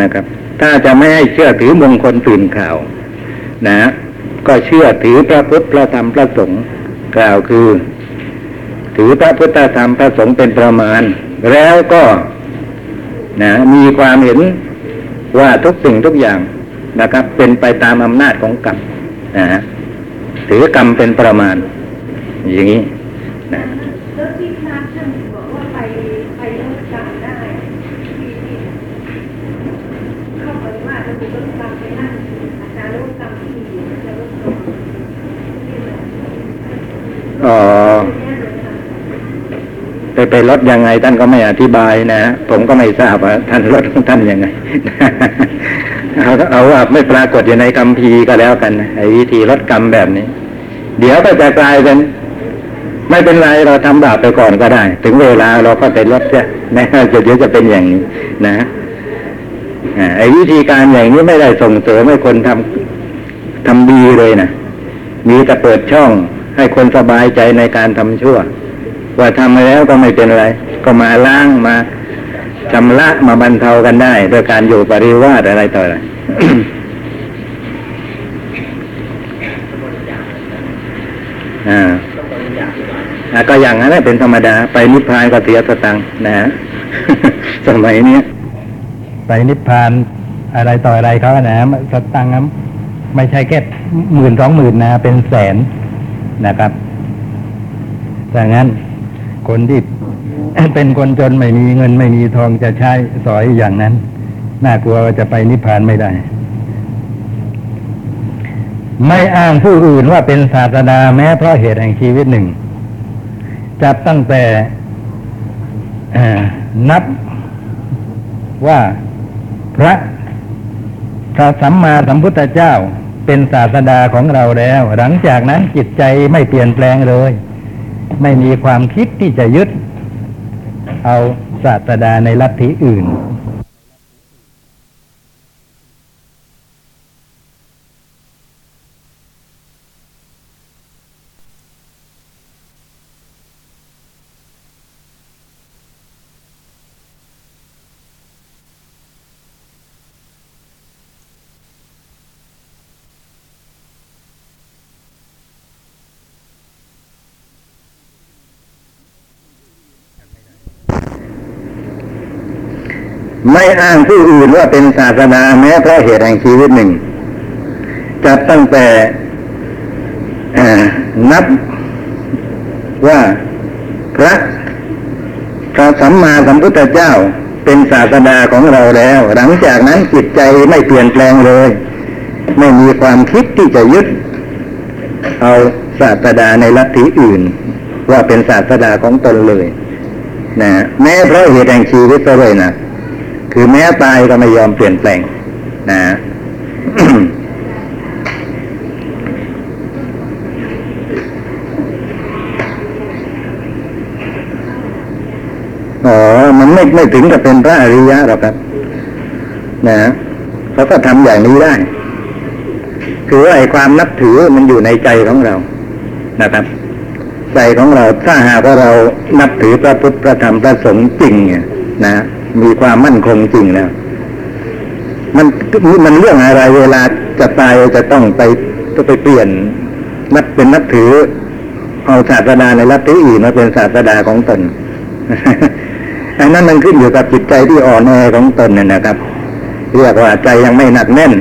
นะครับ ถ้าจะไม่ให้เชื่อถือมงคลตื่นข่าว นะ ก็เชื่อถือพระพุทธพระธรรมพระสงฆ์กล่าวคือ ถือพระพุทธธรรมพระสงฆ์เป็นประมาณ แล้วก็ นะมีความเห็นว่าทุกสิ่งทุกอย่างนะครับ เป็นไปตามอำนาจของกรรมนะฮะถือกรรมเป็นประมาณ อย่างนี้นะแล้วที่ท่านบอกว่าไปไปลดกรรมได้เข้าไปว่าจะถูกลดกรรมไปนั่งอ ไปไปลดยังไง ท่านก็ไม่อธิบายนะผมก็ไม่ทราบว่าท่านลดของท่านยังไงเอาเอาว่าไม่ปรากฏอยู่ในคำพีก็แล้วกันไอ้วิธีลดกรรมแบบนี้ เดี๋ยวก็จะกลายเป็นไม่เป็นไรเราทำบาปไปก่อนก็ได้ ถึงเวลาเราก็ไปลดเนี่ยนะจะเดี๋ยวจะเป็นอย่างนี้นะไอ้วิธีการอย่างนี้ไม่ได้ส่งเสริมให้คนทำทำดีเลยนะมีแต่เปิดช่องให้คนสบายใจในการทำชั่ว ว่าทำมาแล้วก็ไม่เป็นไร ก็มาล้างมาชำระมาบรรเทากันได้โดยการอยู่ปริวาสอะไรต่ออะไรอ่าก็อย่างนั้นแหละเป็นธรรมดา ไปนิพพานก็เสียสตังนะฮะสมัยนี้ไปนิพพานอะไรต่ออะไรเขานะสตังค์ไม่ใช่แค่หมื่นสองหมื่นนะ เป็นแสนนะครับดังนั้น คนที่เป็นคนจนไม่มีเงินไม่มีทองจะใช้สอยอย่างนั้น น่ากลัวจะไปนิพพานไม่ได้ ไม่อ้างผู้อื่นว่าเป็นศาสดาแม้เพราะเหตุแห่งชีวิตหนึ่ง จับตั้งแต่นับว่าพระพระสัมมาสัมพุทธเจ้าเป็นศาสดาของเราแล้ว หลังจากนั้นจิตใจไม่เปลี่ยนแปลงเลย ไม่มีความคิดที่จะยึด เอาศาสดาในลัทธิอื่น ไม่อ้างผู้อื่นว่าเป็นศาสดาแม้เพราะเหตุแห่งชีวิตหนึ่ง จับตั้งแต่นับว่าพระพระสัมมาสัมพุทธเจ้าเป็นศาสดาของเราแล้ว หลังจากนั้นจิตใจไม่เปลี่ยนแปลงเลย ไม่มีความคิดที่จะยึด เอาศาสดาในลัทธิอื่น ว่าเป็นศาสดาของตนเลยนะแม้เพราะเหตุแห่งชีวิตก็เลยนะ คือแม้ตายก็ไม่ยอมเปลี่ยนแปลงนะอ๋อ มันไม่ไม่ถึงกับเป็นพระอริยะหรอกครับ นะเขาก็ทำอย่างนี้ได้ คือว่าไอ้ความนับถือมันอยู่ในใจของเรา นะครับ ใจของเราถ้าหากว่าเรานับถือพระพุทธพระธรรมพระสงฆ์จริงเนี่ย นะ มีความมั่นคงจริงแล้ว มันมันเรื่องอะไรเวลาจะตายจะต้องไปต้องไปเปลี่ยนนับเป็นนับถือเอาศาสดาในลัทธิอื่นมาเป็นศาสดาของตนอันนั้นมันขึ้นอยู่กับจิตใจที่อ่อนแอของตนเนี่ยนะครับ เรียกว่าใจยังไม่หนักแน่น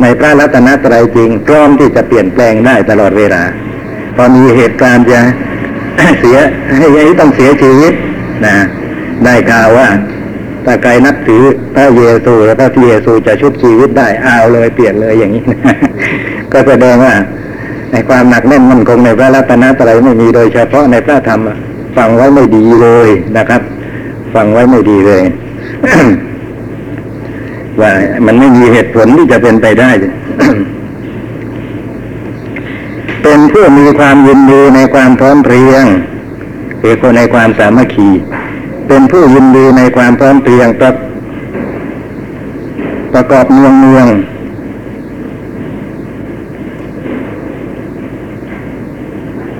ในพระรัตนตรัยจริงพร้อมที่จะเปลี่ยนแปลงได้ตลอดเวลาพอมีเหตุการณ์จะเสียให้ต้องเสียชีวิตนะได้ข่าวว่า ถ้าใครนับถือพระเยซูแล้วพระเยซูจะชุบชีวิตได้เอาเลยเปลี่ยนเลยอย่างนี้ ก็แสดงว่า ในความหนักแน่นมั่นคงในพระรัตนตรัยไม่มีโดยเฉพาะในพระธรรมฟังไว้ไม่ดีเลยนะครับฟังไว้ไม่ดีเลยว่ามันไม่มีเหตุผลที่จะเป็นไปได้ เป็นผู้มีความยินดีในความพร้อมเพรียงคือคนในความสามัคคี เป็นผู้ยินดีในความพร้อมเพรียงประประกอบเมืองเมือง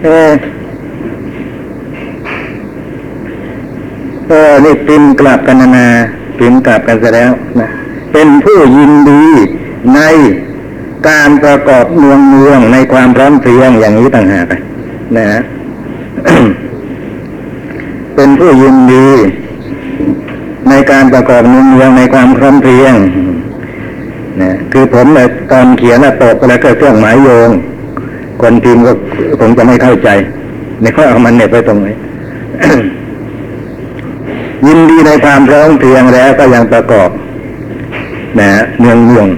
เออเออนี่พิมกลับกันนานาพิมกลับกันซะแล้วนะเป็นผู้ยินดีในการประกอบเมืองเมืองในความพร้อมเพรียงอย่างนี้ต่างหากนะฮะ เป็นผู้ยินดี ในการประกอบเมืองเมืองในความพร้อมเพรียงนะคือผมเนี่ยตอนเขียนน่ะตกแล้วก็เครื่องหมายโยง คนพิมพ์ก็คงจะไม่เข้าใจในข้อเอามันเน็ตไปตรงไหนยินดีในความพร้อมเพรียงแล้วก็ยังประกอบนะเนืองเนือง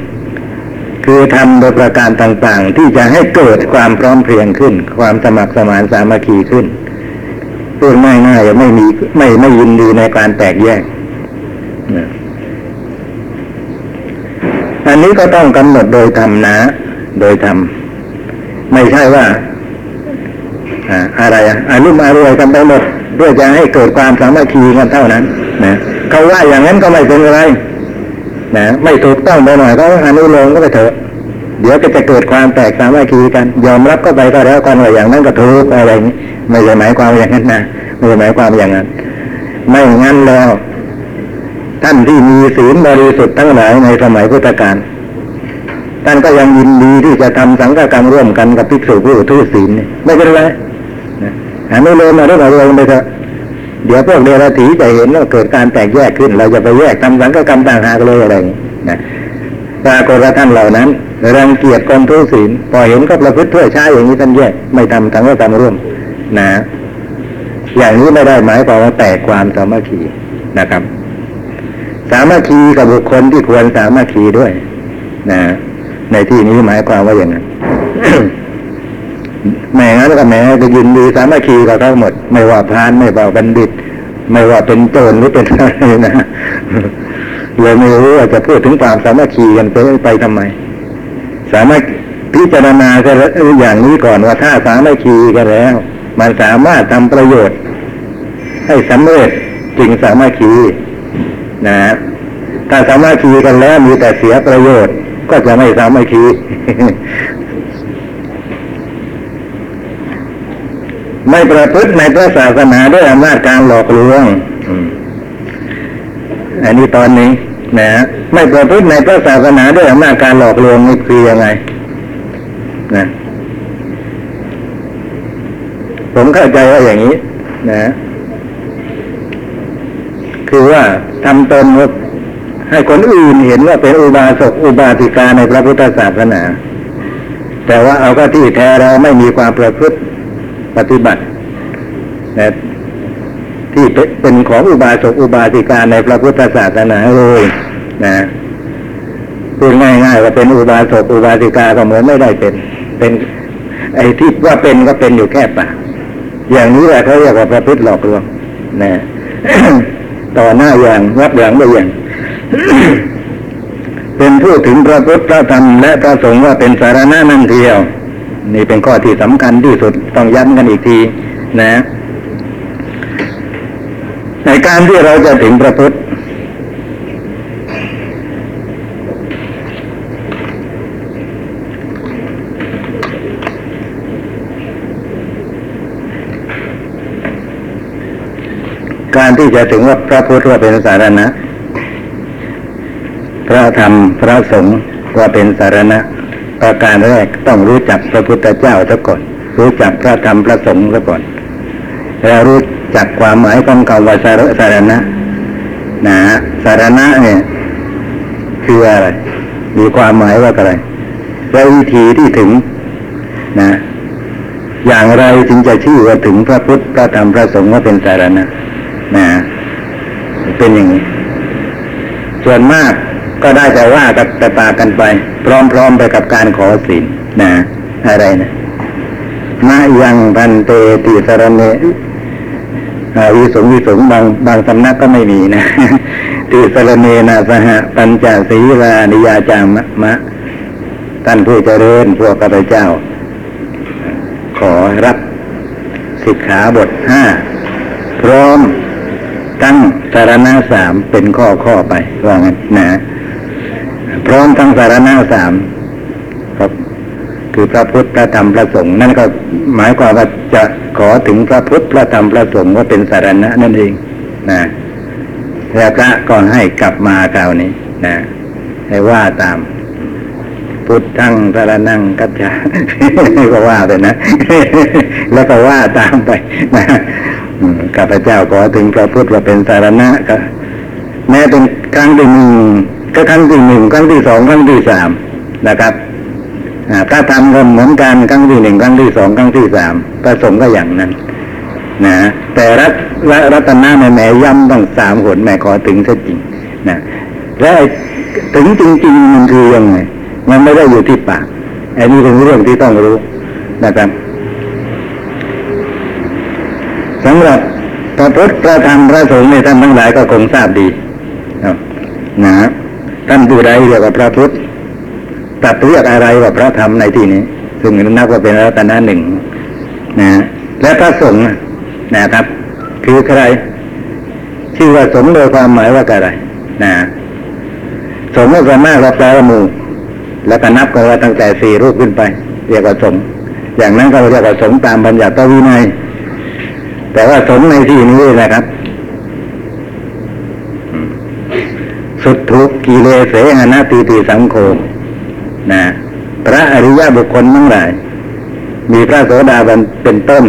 คือทำโดยประการต่าง ๆ ที่จะให้เกิดความพร้อมเพรียงขึ้น ความสมัครสมานสามัคคีขึ้น พูดง่ายๆไม่มีไม่ไม่ยินดีในการแตกแยกอันนี้ก็ต้องกำหนดโดยธรรมนะ โดยธรรมไม่ใช่ว่าอ่าอะไรอะอารมารวยกันไปหมดเพื่อจะให้เกิดความสามัคคีกันเท่านั้นนะเขาว่าอย่างนั้นก็ไม่เป็นไรนะไม่ถูกต้องไปหน่อยก็อนุโลมก็ไปเถอะ เดี๋ยวก็จะเกิดความแตกสามัคคีกัน ยอมรับก็ไปก็แล้วกันว่าอย่างนั้นก็ถูกอะไรอย่างนี้ไม่ใช่หมายความอย่างนั้นนะไม่ใช่หมายความอย่างนั้น ไม่งั้นแล้ว ท่านที่มีศีลบริสุทธิ์ทั้งหลายในสมัยพุทธกาลท่านก็ยังยินดีที่จะทำสังฆกรรมร่วมกันกับภิกษุผู้ทุศีลไม่เป็นไรนะอนุโลมมาเรื่องอนุโลมไปเถอะเดี๋ยวพวกเดรัจฉีจะเห็นว่าเกิดการแตกแยกขึ้น เราจะไปแยกทำสังฆกรรมต่างหากเลยอะไรอย่างนี้นะปรากฏว่าท่านเหล่านั้น รังเกียจคนทุศีลพอเห็นก็ประพฤติทั่วช้าอย่างนี้ท่านแยกไม่ทำทั้งก็ทำร่วมนะ อย่างนี้ไม่ได้หมายความว่าแตกความสามัคคีนะครับ สามัคคีกับบุคคลที่ควรสามัคคีด้วย นะ ในที่นี้หมายความว่าอย่างนั้นแม่งั้นก็แม่จะยินดีสามัคคีกับทั้งหมด ไม่ว่าพานไม่ว่าบัณฑิต ไม่ว่าเป็นโจรหรือเป็นอะไรนะเลยไม่รู้ว่าจะพูดถึงความสามัคคีกันไปไปทำไม สามารถพิจารณาอย่างนี้ก่อนว่าถ้าสามัคคีกันแล้ว มันสามารถทำประโยชน์ ให้สำเร็จจึงสามัคคีนะถ้าสามัคคีกันแล้วมีแต่เสียประโยชน์ ก็จะไม่สามัคคีไม่ประพฤติในพระศาสนาด้วยอำนาจการหลอกลวงอันนี้ตอนนี้ นะไม่ประพฤติในพระศาสนาด้วยอำนาจการหลอกลวงนี่คือยังไงนะผมเข้าใจว่าอย่างนี้ นะ คือว่าทำตนว่าให้คนอื่นเห็นว่าเป็นอุบาสกอุบาสิกาในพระพุทธศาสนา แต่ว่าเอาก็ที่แท้เราไม่มีความประพฤติปฏิบัตินะ ที่เป็นของอุบาสกอุบาสิกาในพระพุทธศาสนาเลยนะพูดง่ายๆว่าเป็นอุบาสกอุบาสิกาก็เหมือนไม่ได้เป็น เป็น ไอ้ที่ว่าเป็นก็เป็นอยู่แค่ปากอย่างนี้แหละเขาเรียกว่าประพฤติหลอกลวงนะต่อหน้าอย่างรับหลังไม่อย่างเป็นผู้ถึงพระพุทธพระธรรมและพระสงฆ์ว่าเป็นสารณะนั่นเทียว นี่เป็นข้อที่สำคัญที่สุดต้องย้ำกันอีกที นะ ในการที่เราจะถึงพระพุทธการที่จะถึงว่าพระพุทธว่าเป็นสารณะ พระธรรมพระสงฆ์ว่าเป็นสารณะ ประการแรกต้องรู้จักพระพุทธเจ้าซะก่อน รู้จักพระธรรมพระสงฆ์ซะก่อนแล้วรู้ จักความหมายของคำว่าสารสารณะนะสารณะเนี่ยคืออะไร มีความหมายว่าอะไรและวิธีที่ถึงนะ อย่างไรจึงจะชื่อว่าถึงพระพุทธพระธรรมพระสงฆ์ว่าเป็นสารณะนะเป็นอย่างนี้ ส่วนมากก็ได้แต่ว่ากับแต่ปากกันไป พร้อมๆไปกับการขอศีลนะ อะไรนะมายังพันเตติสารเน วิสงวิสงบางบางสำนักก็ไม่มีนะติสรเนนะสหปัญจศีลานิยาจามะมะท่านผู้เจริญพวกข้าเจ้า ขอรับสิกขาบทห้าพร้อมตั้งสารณะสามเป็นข้อข้อไปว่างั้นนะพร้อมทั้งสารณะสามครับคือพระพุทธพระธรรมพระสงฆ์นั่นก็หมายความว่าจะ ขอถึงพระพุทธพระธรรมพระสงฆ์ว่าเป็นสารณะนั่นเองนะแล้วพระก็ให้กลับมาคราวนี้นะให้ว่าตาม พุทธังสารนังกัจจาก็ว่าไปนะ แล้วก็ว่าตามไปนะข้าพเจ้าขอถึงพระพุทธว่าเป็นสารณะก็แม้เป็นครั้งที่หนึ่งก็ครั้งที่หนึ่งครั้งที่สองครั้งที่สามนะครับ อ่าถ้าทำก็เหมือนกันครั้งที่หนึ่งครั้งที่สองครั้งที่สามพระสงฆ์ก็อย่างนั้นนะแต่รัตรัรัตนาแม่แม่ย้ำต้องสามหนแม่ขอถึงซะจริงนะแล้วถึงจริง ๆ มันคือยังไงมันไม่ได้อยู่ที่ปากอันนี้เป็นเรื่องที่ต้องรู้นะครับสำหรับพระพุทธพระธรรมพระสงฆ์ในท่านทั้งหลายก็คงทราบดีนะท่านผู้ใดเรียกว่าพระพุทธ ตัดเรียกอะไรว่าพระธรรมในที่นี้ ซึ่งนับว่าเป็นรัตนะหนึ่งนะและพระสงฆ์นะครับ คือใคร ชื่อว่าสงฆ์โดยความหมายว่าอะไรนะสงฆ์ก็ส่วนมากเราแปลหมู่แล้วก็นับกันว่าตั้งแต่สี่รูปขึ้นไป เรียกว่าสงฆ์อย่างนั้นก็เรียกว่าสงฆ์ตามบัญญัติพระวินัยแต่ว่าสงฆ์ในที่นี้นะครับสุดทุกกิเลเสหนาตีติสังโฆ นะพระอริยบุคคลทั้งหลาย มีพระโสดาบันเป็นต้น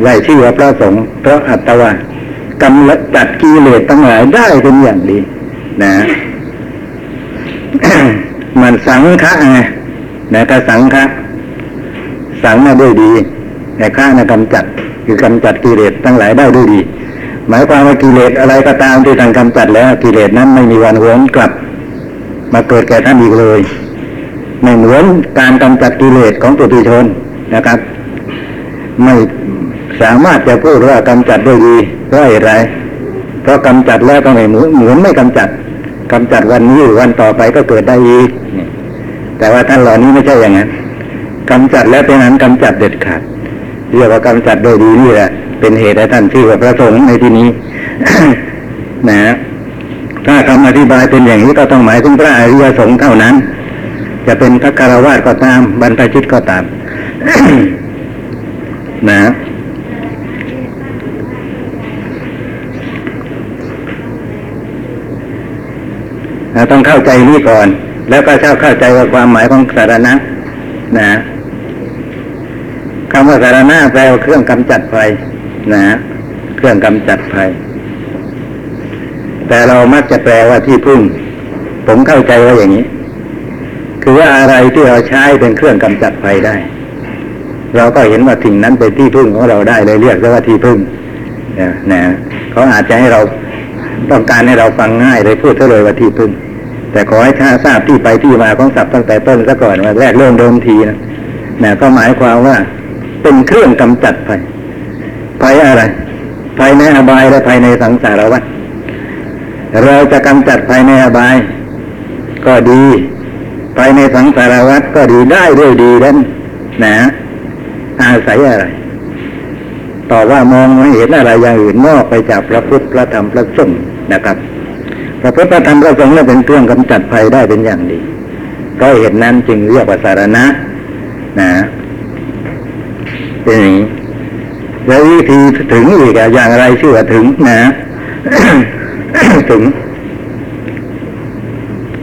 ไว้ชื่อว่าพระสงฆ์เพราะอัตวากำลังจัดกิเลสทั้งหลายได้เป็นอย่างดี นะมันสังฆะไงนะก็สังฆะสังน่ะด้วยดีแต่ฆะนะกำจัด คือกำจัดกิเลสทั้งหลายได้ด้วยดี หมายความว่ากิเลสอะไรก็ตามที่ท่านกำจัดแล้วกิเลสนั้นไม่มีวันหวนกลับ มาเกิดแก่ท่านอีกเลย ไม่เหมือนการกำจัดกิเลสของปุถุชนนะครับ ไม่สามารถจะพูดว่ากำจัดด้วยดีเพราะอะไรเพราะกำจัดแล้วก็ไม่เหมือนเหมือนไม่กำจัดกำจัดวันนี้หรือวันต่อไปก็เกิดได้อีกแต่ว่าท่านเหล่านี้ไม่ใช่อย่างนั้นกำจัดแล้วเป็นนั้นกำจัดเด็ดขาดเรียกว่ากำจัดโดยดีนี่แหละเป็นเหตุให้ท่านชื่อว่าพระสงฆ์ในที่นี้นะถ้าคำอธิบายเป็นอย่างนี้ก็ต้องหมายถึงพระอริยสงฆ์เท่านั้น จะเป็นพระคารวาสก็ตาม บรรพชิตก็ตาม นะเราต้องเข้าใจนี้ก่อน แล้วก็เช่าเข้าใจว่าความหมายของสารณะ นะคำว่าสารณะแปลว่าเครื่องกำจัดภัยนะ เครื่องกำจัดภัย แต่เรามักจะแปลว่าที่พึ่ง ผมเข้าใจว่าอย่างนี้ คือว่าอะไรที่เราใช้เป็นเครื่องกำจัดภัยได้ เราก็เห็นว่าสิ่งนั้นเป็นที่พึ่งของเราได้เลยเรียกว่าที่พึ่งนะนะเขาอาจจะให้เราต้องการให้เราฟังง่ายเลยพูดเลยว่าที่พึ่ง แต่ขอให้ท่าทราบที่ไปที่มาของศัพท์ตั้งแต่ต้นซะก่อนว่าแรกเริ่มเดิมทีนะนะก็หมายความว่าเป็นเครื่องกำจัดภัยภัยอะไรภัยในอบายและภัยในสังสารวัฏเราจะกำจัดภัยในอบาย ก็ดี ภายในสังสารวัฏก็ดีได้ด้วยดีนั้นนะอาศัยอะไรต่อว่ามองไม่เห็นอะไรอย่างอื่นนอกไปจากพระพุทธพระธรรมพระสงฆ์นะครับ พระพุทธพระธรรมพระสงฆ์เนี่เป็นเครื่องกำจัดภัยได้เป็นอย่างดีก็เห็นนั้นจึงเรียกว่าสารณะนะเป็นอย่างนี้แล้ววิธีถึงอีกอย่างไรชื่อว่าถึงนะถึง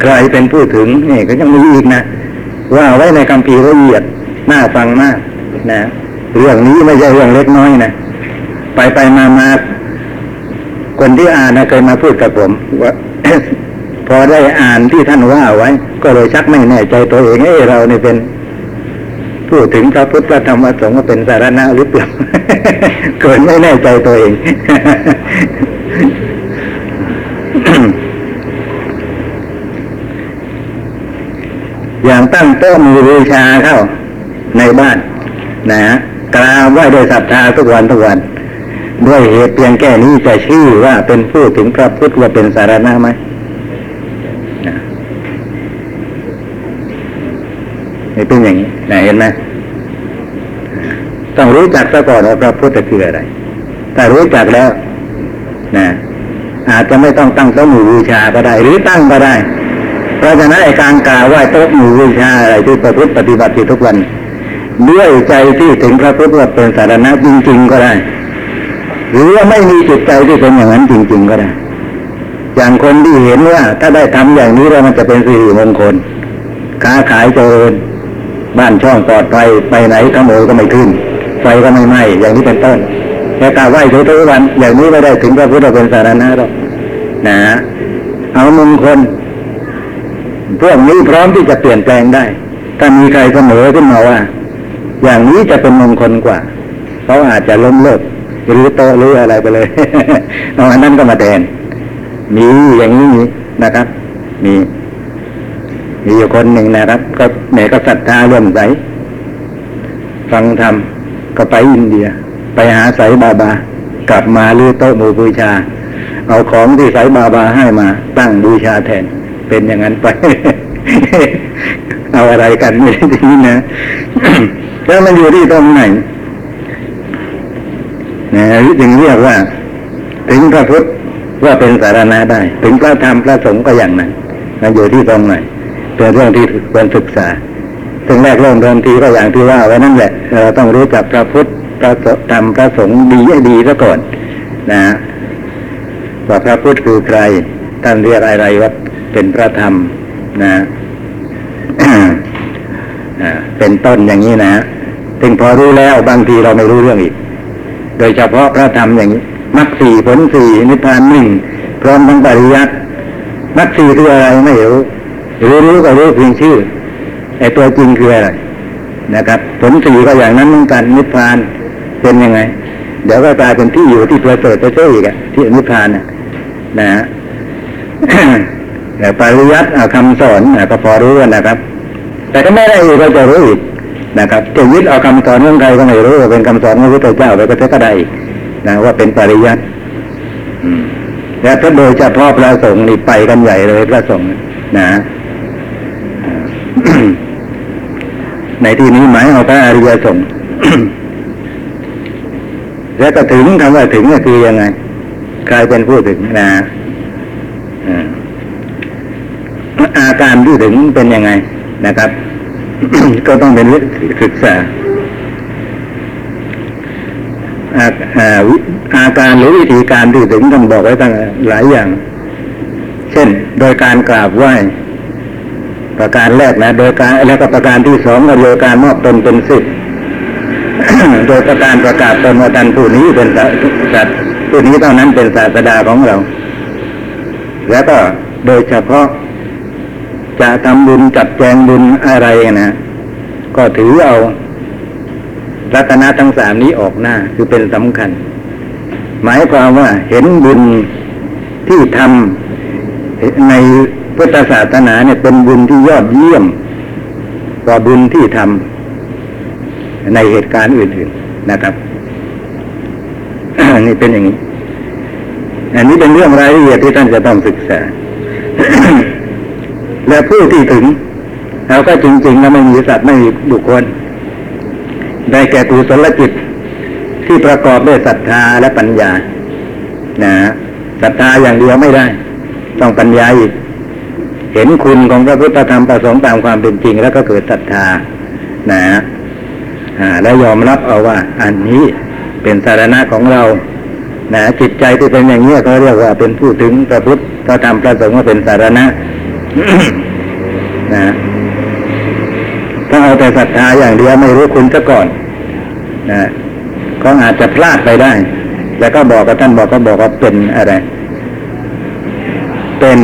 ใครเป็นผู้ถึงนี่ก็ยังมีอีกนะว่าไว้ในคำพีร์ละเอียดน่าฟังมากนะเรื่องนี้ไม่ใช่เรื่องเล็กน้อยนะไปไปมามาคนที่อ่านนะเคยมาพูดกับผมว่าพอได้อ่านที่ท่านว่าไว้ ก็เลยชักไม่แน่ใจตัวเองเอ้เราเนี่ยเป็นพูดถึงพระพุทธธรรมสงฆ์ว่าเป็นสารณะหรือเปล่าเกินไม่แน่ใจตัวเอง อย่างตั้งโต๊ะมือบูชาเข้าในบ้าน นะกราบไหว้ด้วยศรัทธาทุกวันทุกวัน ด้วยเหตุเพียงแค่นี้จะชื่อว่าเป็นผู้ถึงพระพุทธว่าเป็นสารณะไหมนะนี่เป็นอย่างนี้นะเห็นไหมต้องรู้จักซะก่อนว่าพระพุทธคืออะไรถ้ารู้จักแล้ว นะอาจจะไม่ต้องตั้งโต๊ะหมู่บูชาก็ได้ หรือตั้งก็ได้ เพราะฉะนั้นไอ้การกล่าวไหว้โต๊ะหมู่บูชาอะไรที่ประพฤติปฏิบัติทุกวันด้วยใจที่ถึงพระพุทธว่าเป็นสารณะจริง ๆ ก็ได้ หรือว่าไม่มีจิตใจที่เป็นอย่างนั้นจริง ๆ ก็ได้ อย่างคนที่เห็นว่า ถ้าได้ทำอย่างนี้แล้วมันจะเป็นสิริมงคลค้าขายเจริญบ้านช่องปลอดภัยไปไหนขโมยก็ไม่ขึ้นไฟก็ไม่ไหม้อย่างนี้เป็นต้นแต่กาวไหว้ทุกวันอย่างนี้ไม่ได้ถึงพระพุทธเป็นสารณะหรอกนะเอามงคล พวกนี้พร้อมที่จะเปลี่ยนแปลงได้ ถ้ามีใครเสนอขึ้นมาว่า อย่างนี้จะเป็นมงคลกว่าเขาอาจจะล้มเลิกหรือโตหรืออะไรไปเลยเอาอันนั้นก็มาแทนมีอย่างนี้มีนะครับ มีมีอยู่คนหนึ่งนะครับ ก็แหนก็ศรัทธาเรื่มใสฟังธรรมก็ไปอินเดีย ไปหาไสบาบา กลับมาลือโต๊ะหมู่บูชา เอาของที่ไสบาบาให้มา ตั้งบูชาแทน เป็นอย่างนั้นไป เอาอะไรกันไม่ได้ทีนะแล้วมันอยู่ที่ตรงไหนนะจึงเรียกว่า ถึงพระพุทธว่าเป็นสารณะได้ ถึงพระธรรมพระสงฆ์ก็อย่างนั้นมันอยู่ที่ตรงไหนเป็นเรื่องที่ควรศึกษาถึงแรกเริ่มเดิมทีก็อย่างที่ว่าไว้นั่นแหละเราต้องรู้จักพระพุทธพระธรรมพระสงฆ์ดีให้ดีซะก่อน นะว่าพระพุทธคือใครท่านเรียกอะไรว่า เป็นพระธรรมนะเป็นต้นอย่างนี้นะถึงพอรู้แล้วบางทีเราไม่รู้เรื่องอีก โดยเฉพาะพระธรรมอย่างนี้มรรคสี่ผลสี่นิพพานหนึ่งพร้อมทั้งปริยัติมรรคสี่คืออะไรไม่รู้รู้รู้ก็รู้เพียงชื่อไอ้ตัวจริงคืออะไรนะครับผลสี่ก็อย่างนั้นเหมือนกันนิพพานเป็นยังไง เดี๋ยวก็กลายเป็นที่อยู่ที่ประเสริฐปเสริฐอีกอะที่นิพพานนะนะฮะ แต่ปริยัติอะคำสอนก็พอรู้นนะครับ แต่ก็ไม่ได้อีกก็จะรู้อีกนะครับจะยึดเอาคำสอนของใครก็ไม่รู้ว่าเป็นคำสอนของพระพุทธเจ้าไปก็เท่าก็ได้อีกนะว่าเป็นปริยัติแล้วถ้าโดยเฉพาะพระสงฆ์นี่ไปกันใหญ่เลยพระสงฆ์นะในที่นี้หมายเอาพระอริยสงฆ์แล้วก็ถึงคำว่าถึงก็คือยังไงใครเป็นผู้ถึงนะอ่า การที่ถึงเป็นยังไงนะครับ ก็ต้องเป็นศึกษาอาอาอาการหรือวิธีการที่ถึงท่านบอกไว้ตั้งหลายอย่าง เช่น โดยการกราบไหว้ประการแรกนะ โดยการแล้วก็ประการที่สองก็โดยการมอบตนเป็นสิทธิ์โดยประการประกาศตนว่าท่านผู้นี้เป็นสัตว์ผู้นี้เท่านั้นเป็นศาสดาของเรา แล้วก็โดยเฉพาะ จะทำบุญจัดแจงบุญอะไรนะก็ถือเอารัตนะทั้งสามนี้ออกหน้าคือเป็นสำคัญ หมายความว่าเห็นบุญที่ทำในพุทธศาสนาเนี่ยเป็นบุญที่ยอดเยี่ยมกว่าบุญที่ทำในเหตุการณ์อื่น ๆนะครับนี่เป็นอย่างนี้ อันนี้เป็นเรื่องรายละเอียดที่ท่านจะต้องศึกษา และผู้ที่ถึงเราก็จริงๆแล้วไม่มีสัตว์ไม่มีบุคคล ได้แก่กุศลจิตที่ประกอบด้วยศรัทธาและปัญญา นะศรัทธาอย่างเดียวไม่ได้ ต้องปัญญาอีก เห็นคุณของพระพุทธธรรมประสงค์ตามความเป็นจริง แล้วก็เกิดศรัทธา นะอ่าแล้วยอมรับเอาว่า อันนี้เป็นสารณะของเรานะจิตใจที่เป็นอย่างนี้เขาเรียกว่าเป็นผู้ถึงพระพุทธพระธรรมประสงค์ว่าเป็นสารณะ นะถ้าเอาแต่ศรัทธาอย่างเดียวไม่รู้คุณซะก่อนนะก็อาจจะพลาดไปได้ แล้วก็บอกกับท่านบอกก็บอกว่าเป็นอะไร เป็น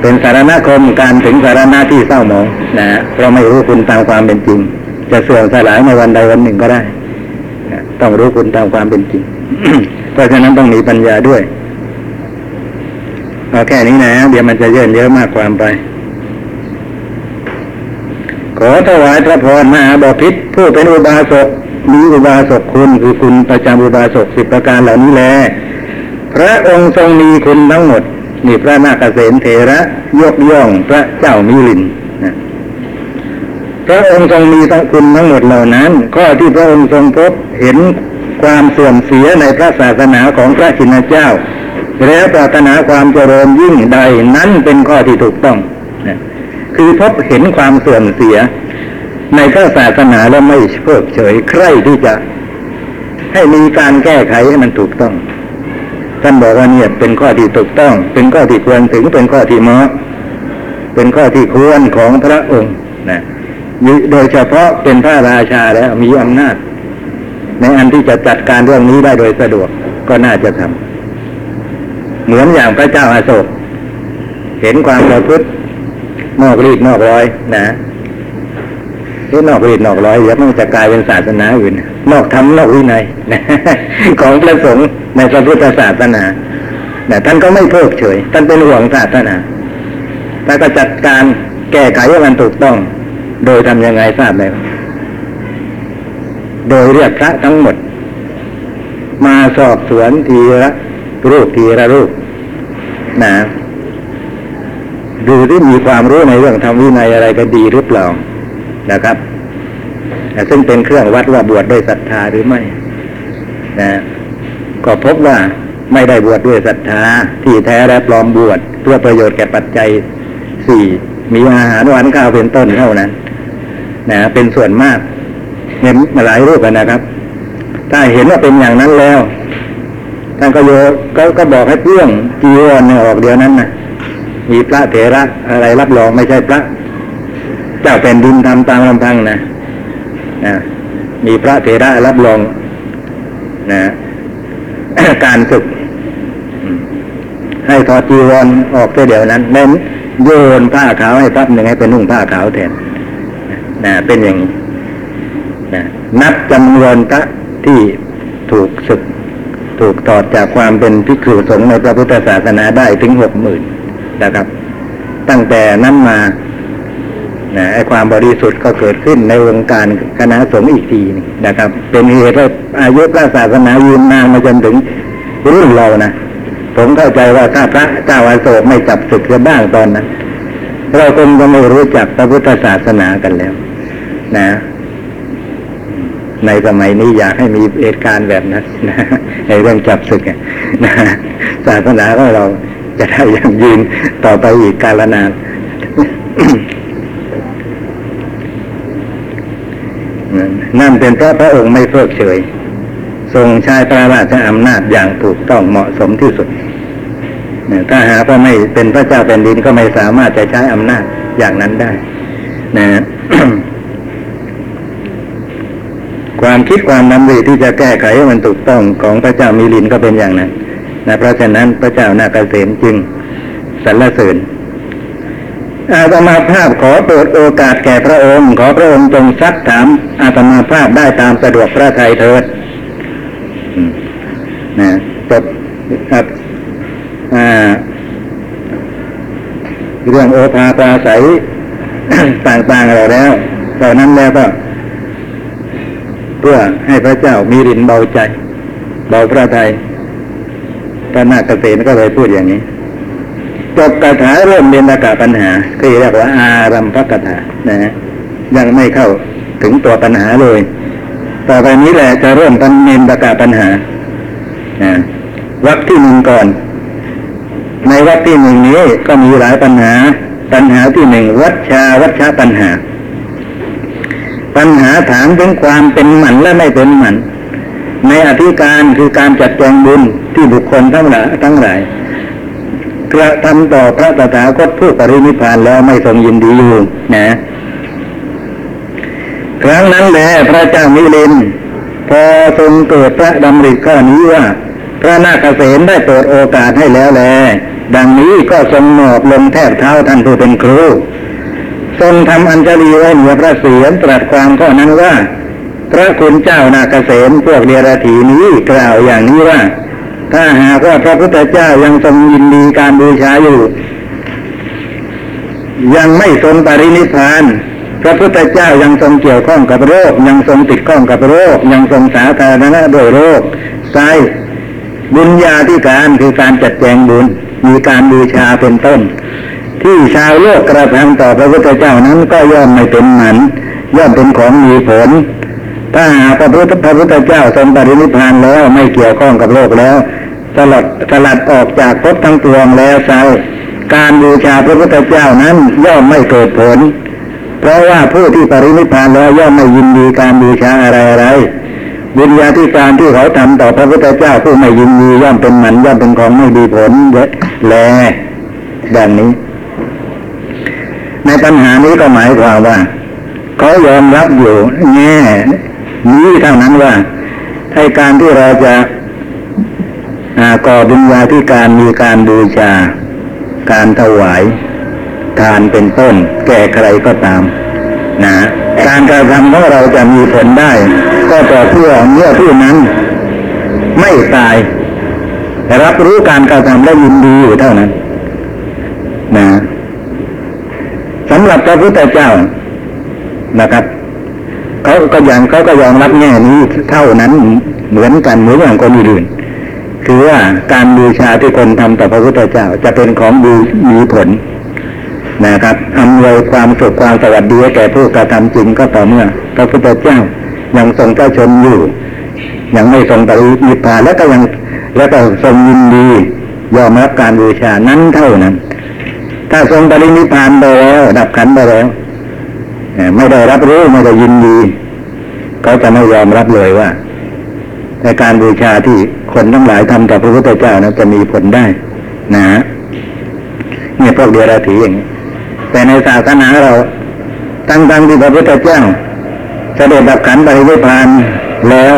เป็นสารณคมการถึงสารณะที่เศร้าหมองนะเพราะไม่รู้คุณตามความเป็นจริง จะเสื่อมสลายในวันใดวันหนึ่งก็ได้ต้องรู้คุณตามความเป็นจริง เพราะฉะนั้นต้องมีปัญญาด้วย เอาแค่นี้นะ เดี๋ยวมันจะเยอะเยอะมากความไป ขอถวายพระพรมหาบพิษผู้เป็นอุบาสกมีอุบาสกคุณคือคุณประจำอุบาสกสิบประการเหล่านี้แล พระองค์ทรงมีคุณทั้งหมด นี่พระนาคเษนเถระยกย่องพระเจ้ามิลินนะพระองค์ทรงมีทั้งคุณทั้งหมดเหล่านั้น ข้อที่พระองค์ทรงพบเห็นความเสื่อมเสียในพระศาสนาของพระชินเจ้า แล้วปรารถนาความเจริญยิ่งใดนั้นเป็นข้อที่ถูกต้องนะคือพบเห็นความเสื่อมเสีย ในพระศาสนาแล้วไม่เพิกเฉยใคร่ที่จะ ให้มีการแก้ไขให้มันถูกต้อง ท่านบอกว่าเนี่ยเป็นข้อที่ถูกต้อง เป็นข้อที่ควรถึงเป็นข้อที่เหมาะเป็นข้อที่ควรของพระองค์นะโดยเฉพาะเป็นพระราชาแล้วมีอำนาจ ในอันที่จะจัดการเรื่องนี้ได้โดยสะดวกก็น่าจะทำ เหมือนอย่างพระเจ้าอาโศก เห็นความประพฤตินอกรีดนอกร้อย นะที่นอกรีดนอกร้อยเดี๋ยวมันจะกลายเป็นศาสนาอื่น นอกธรรมนอกวินัยนะของพระสงฆ์ในพระพุทธศาสนาแต่ท่านก็ไม่เพิกเฉย ท่านเป็นห่วงศาสนาท่านก็จัดการแก้ไขให้มันถูกต้อง โดยทำยังไงทราบไหมโดยเรียกพระทั้งหมด มาสอบสวนทีละ รูปทีละรูปนะดูที่มีความรู้ในเรื่องธรรมวินัยอะไรก็ดีหรือเปล่านะครับซึ่งเป็นเครื่องวัดว่าบวชด้วยศรัทธาหรือไม่นะก็พบว่าไม่ได้บวชดด้วยศรัทธา ที่แท้และปลอมบวชเพื่อประโยชน์แก่ปัจจัยสี่มีอาหารหวานข้าวเป็นต้นเท่านั้นนะเป็นส่วนมากเห็นมาหลายรูปนะครับ ถ้าเห็นว่าเป็นอย่างนั้นแล้ว ท่านก็โยก็ก็บอกให้เพื่องจีวรเนี่ยออกเดียวนั้นนะมีพระเถระอะไรรับรองไม่ใช่พระ เจ้าแผ่นดินทำตามลำพังนะนะมีพระเถระรับรองนะการศึก ให้ถอดจีวรออกเสียเดี๋ยวนั้นเน้นโยนผ้าขาวให้พับหนึ่งให้เป็นนุ่งผ้าขาวแทนนะเป็นอย่างนี้นะนับจำนวนพระที่ถูกศึก ถูกถอดจากความเป็นภิกษุสงฆ์ในพระพุทธศาสนาได้ถึงหกหมื่นนะครับ ตั้งแต่นั้นมานะไอ้ความบริสุทธิ์ก็เกิดขึ้นในวงการคณะสงฆ์อีกทีนึงนะครับ เป็นเหตุให้อายุพระศาสนายืนนานมาจนถึงรุ่นเรานะผมเข้าใจว่าถ้าพระเจ้าอาโศกไม่จับศึกกันบ้างตอนนั้นเราคงจะไม่รู้จักพระพุทธศาสนากันแล้ว นะ ในสมัยนี้อยากให้มีเหตุการณ์แบบนั้นนะในเรื่องจับศึกอะนะศาสนาของเราจะได้ยังยืนต่อไปอีกกาลนานนั่นเป็นเพราะพระองค์ไม่เพิกเฉย ทรงใช้พระราชอำนาจอย่างถูกต้องเหมาะสมที่สุดถ้าหากว่าไม่เป็นพระเจ้าแผ่นดินก็ไม่สามารถจะใช้อำนาจอย่างนั้นได้ นะ ความคิดความนำริที่จะแก้ไขให้มันถูกต้องของพระเจ้ามิลินก็เป็นอย่างนั้นนะเพราะฉะนั้นพระเจ้านาคเษนจึงสรรเสริญอาตมาภาพขอเปิดโอกาสแก่พระองค์ ขอพระองค์จงซักถามอาตมาภาพได้ตามสะดวกพระทัยเถิดนะจบครับเรื่องโอภาปราศัยต่างๆอะไรแล้วตอนนั้นแล้วก็ พื่อให้พระเจ้ามีรินเบาใจเบาพระทัยท่านาคเกษตรก็เลยพูดอย่างนี้จบคาถาเริ่มเรียนอากาปัญหาคือเรียกว่า อารัมภกถานะฮะยังไม่เข้าถึงตัวปัญหาเลย ต่อไปนี้แหละจะเริ่มปันเนนประกาศปัญหานะวรรคที่หนึ่งก่อน ในวรรคที่หนึ่งนี้ก็มีหลายปัญหา ปัญหาที่หนึ่งวัชชาวัชชาปัญหา ปัญหาถามถึงความเป็นหมันและไม่เป็นหมัน ในอธิการคือการจัดแจงบุญที่บุคคลทั้งหลายทั้งหลายกระทำต่อพระตถาคตผู้ปรินิพพานแล้วไม่ทรงยินดีอยู่นะครั้งนั้นแหละพระเจ้ามิลินพอทรงเกิดพระดำริข้อนี้ว่า พระนาคเษนได้เปิดโอกาสให้แล้วแลดังนี้ก็ทรงหมอบลงแทบเท้าท่านผู้เป็นครู ทรงทำอัญชลีไว้เหนือพระเศียรตรัสความข้อนั้นว่า พระคุณเจ้านาคเษนพวกเดียรถีนี้กล่าวอย่างนี้ว่า ถ้าหากว่าพระพุทธเจ้ายังทรงยินดีการบูชาอยู่ ยังไม่ทรงปรินิพพาน พระพุทธเจ้ายังทรงเกี่ยวข้องกับโรค ยังทรงติดข้องกับโรค ยังทรงสาธารณะด้วยโรคไซบุญญาธิการคือการจัดแจงบุญมีการบูชาเป็นต้น ที่ชาวโลกกระทำต่อพระพุทธเจ้านั้นก็ย่อมไม่เป็นหมันย่อมเป็นของมีผล ถ้าหากพระพุทธพระพุทธเจ้าทรงปรินิพานแล้วไม่เกี่ยวข้องกับโลกแล้วสลัดสลัดออกจากภพทั้งปวงแล้วไซการบูชาพระพุทธเจ้านั้นย่อมไม่เกิดผล เพราะว่าผู้ที่ปรินิพานแล้วย่อมไม่ยินดีการบูชาอะไรอะไรบุญญาธิการที่เขาทำต่อพระพุทธเจ้าผู้ไม่ยินดีย่อมเป็นหมันย่อมเป็นของไม่ดีผลแลดังนี้ ในปัญหานี้ก็หมายความว่าเขายอมรับอยู่แง่นี้เท่านั้นว่าให้การที่เราจะาก่อบุญญาธิการมีการบูชา การถวายทานเป็นต้น แก่ใครก็ตาม นะการกระทำของเราจะมีผลได้ ก็ต่อเพื่อเมื่อผู้นั้น ไม่ตายรับรู้การกระทำและยินดีอยู่เท่านั้น นะ หรับพระพุทธเจ้านะครับเขาก็ยังเขาก็ยอมรับแง่นี้เท่านั้นเหมือนกันเหมือนอย่างคนอื่นคือว่าการบูชาที่คนทำต่อพระพุทธเจ้า จะเป็นของบูมีผลนะครับอำนวยความสุขความสวัสดีแก่ผู้กระทำจริงก็ต่อเมื่อ พระพุทธเจ้ายังทรงเจ้าชนอยู่ ยังไม่ทรงปรินิพพานแล้วก็ยังแล้วก็ทรงยินดี ยอมรับการบูชานั้นเท่านั้น ถ้าทรงปรินิพานไปแล้วดับขันไปแล้วไม่ได้รับรู้ไม่ได้ยินดีเขาจะไม่ยอมรับเลยว่าในการบูชาที่คนทั้งหลายทำกับพระพุทธเจ้านั้นจะมีผลได้นะฮะเนี่ยพวกเดียรถีอย่างนี้แต่ในศาสนาเราตั้งตั้งที่พระพุทธเจ้าเสด็จดับขันธ์ปรินิพพานแล้ว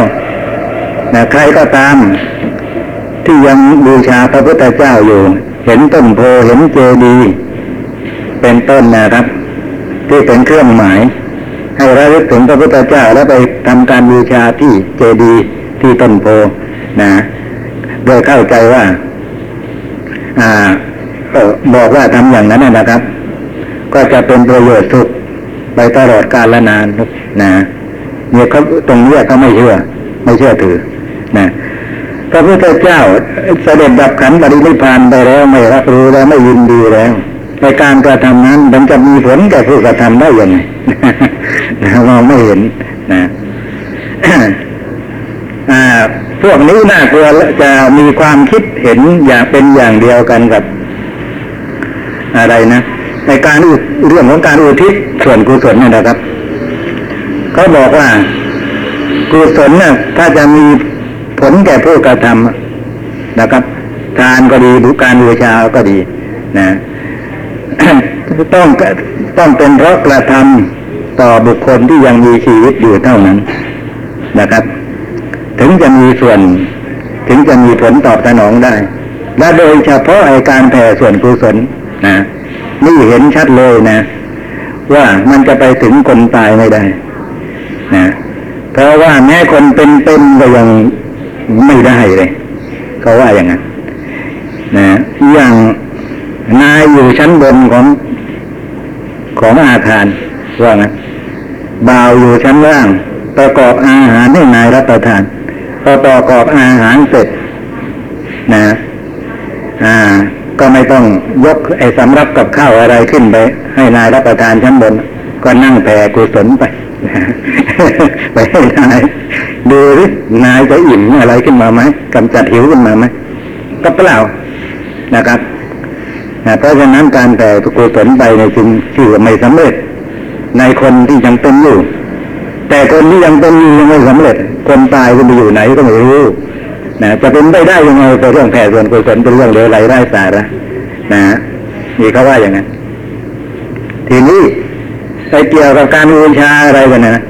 นะใครก็ตาม ที่ยังบูชาพระพุทธเจ้าอยู่ เห็นต้นโพเห็นเจดีย์ เป็นต้นนะครับ ที่เป็นเครื่องหมาย ให้ระลึกถึงพระพุทธเจ้าแล้วไปทำการบูชาที่เจดีย์ที่ต้นโพนะโดยเข้าใจว่า อ่าบอกว่าทำอย่างนั้นนะครับ ก็จะเป็นประโยชน์สุขไปตลอดกาลและนานนะเนี่ยเขาตรงนี้เขาไม่เชื่อ ไม่เชื่อถือ นะพระพุทธเจ้าเสด็จดับขันธปรินิพพานไปแล้วไม่รับรู้แล้วไม่ยินดีแล้ว ในการกระทำนั้น มันจะมีผลแก่ผู้กระทำได้ยังไงนะมองไม่เห็นนะพวกนี้น่ากลัวและจะมีความคิดเห็นอย่างเป็นอย่างเดียวกันกับ อะไรนะในการอุเรื่องของการอุทิศส่วนกุศลนี่นะครับเขาบอกว่ากุศลเนี่ยถ้าจะมีผลแก่ผู้กระทำนะครับ ทานก็ดีหรือการบูชาก็ดี นะ ต้องต้องเป็นเพราะกระทำต่อบุคคลที่ยังมีชีวิตอยู่เท่านั้นนะครับ ถึงจะมีส่วน ถึงจะมีผลตอบสนองได้ และโดยเฉพาะไอการแผ่ส่วนกุศลนะนี่เห็นชัดเลยนะ ว่ามันจะไปถึงคนตายไม่ได้นะเพราะว่าแม้คนเป็นเป็นก็ยังไม่ได้เลยเขาว่าอย่างนั้นนะอย่างนายอยู่ชั้นบนของ ของอาคารว่างั้นบ่าวอยู่ชั้นล่าง ประกอบอาหารให้นายรับประทานพอประกอบอาหารเสร็จนะ อ่า ก็ไม่ต้องยกไอ้สำรับกับข้าวอะไรขึ้นไป ให้นายรับประทานชั้นบน ก็นั่งแผ่กุศลไปไปให้นายดูสินายจะอิ่มอะไรขึ้นมาไหมกำจัดหิวขึ้นมาไหมก็เปล่านะครับ เพราะฉะนั้นการแผ่กุศลไปในจึงชื่อว่าไม่สำเร็จ ในคนที่ยังเป็นอยู่ แต่คนที่ยังเป็นอยู่ยังไม่สำเร็จ คนตายก็ไปอยู่ไหนก็ไม่รู้นะจะเป็นไปได้ยังไงเป็นเรื่องแผ่ส่วนกุศลเป็นเรื่องเลวไหลไร้สาระนะนี่เขาว่าอย่างนั้นทีนี้ไปเกี่ยวกับการบูชาอะไรกันนะ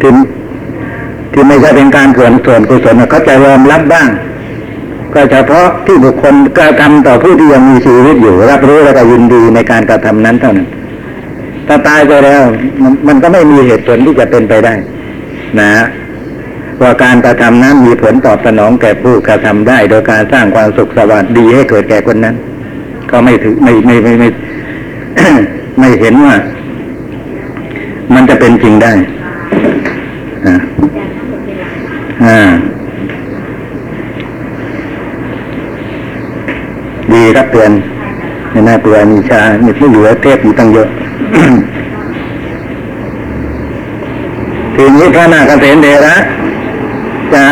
ที่ที่ไม่ใช่เป็นการส่วนส่วนกุศลเขาจะยอมรับบ้าง ก็เฉพาะที่บุคคลกระทำต่อผู้ที่ยังมีชีวิตอยู่ รับรู้แล้วก็ยินดีในการกระทำนั้นเท่านั้นถ้าตายไปแล้วมันมันก็ไม่มีเหตุผลที่จะเป็นไปได้ นะว่าการกระทำนั้นมีผลตอบสนองแก่ผู้กระทำได้ โดยการสร้างความสุขสวัสดีให้เกิดแก่คนนั้น ก็ไม่ถือไม่ไม่ไม่ไม่ไม่เห็นว่า มันจะเป็นจริงได้อ่าอ่า ดีครับเตือนไม่น่าเตือนมีชามีผู้เหลือเทพอยู่ตั้งเยอะทีนี้พระนาคเษนเดระจะ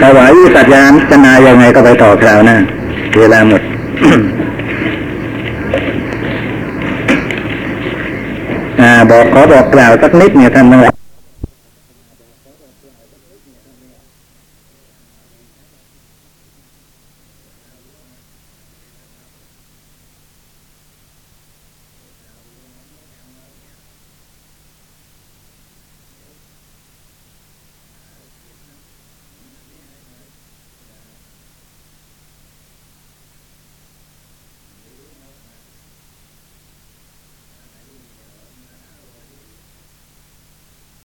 ถวายวิสัชยานจนายังไงก็ไปต่อคราวหน้าเวลาหมดอ่าบอกขอบอกกล่าวสักนิดเนี่ยท่านทั้งหลาย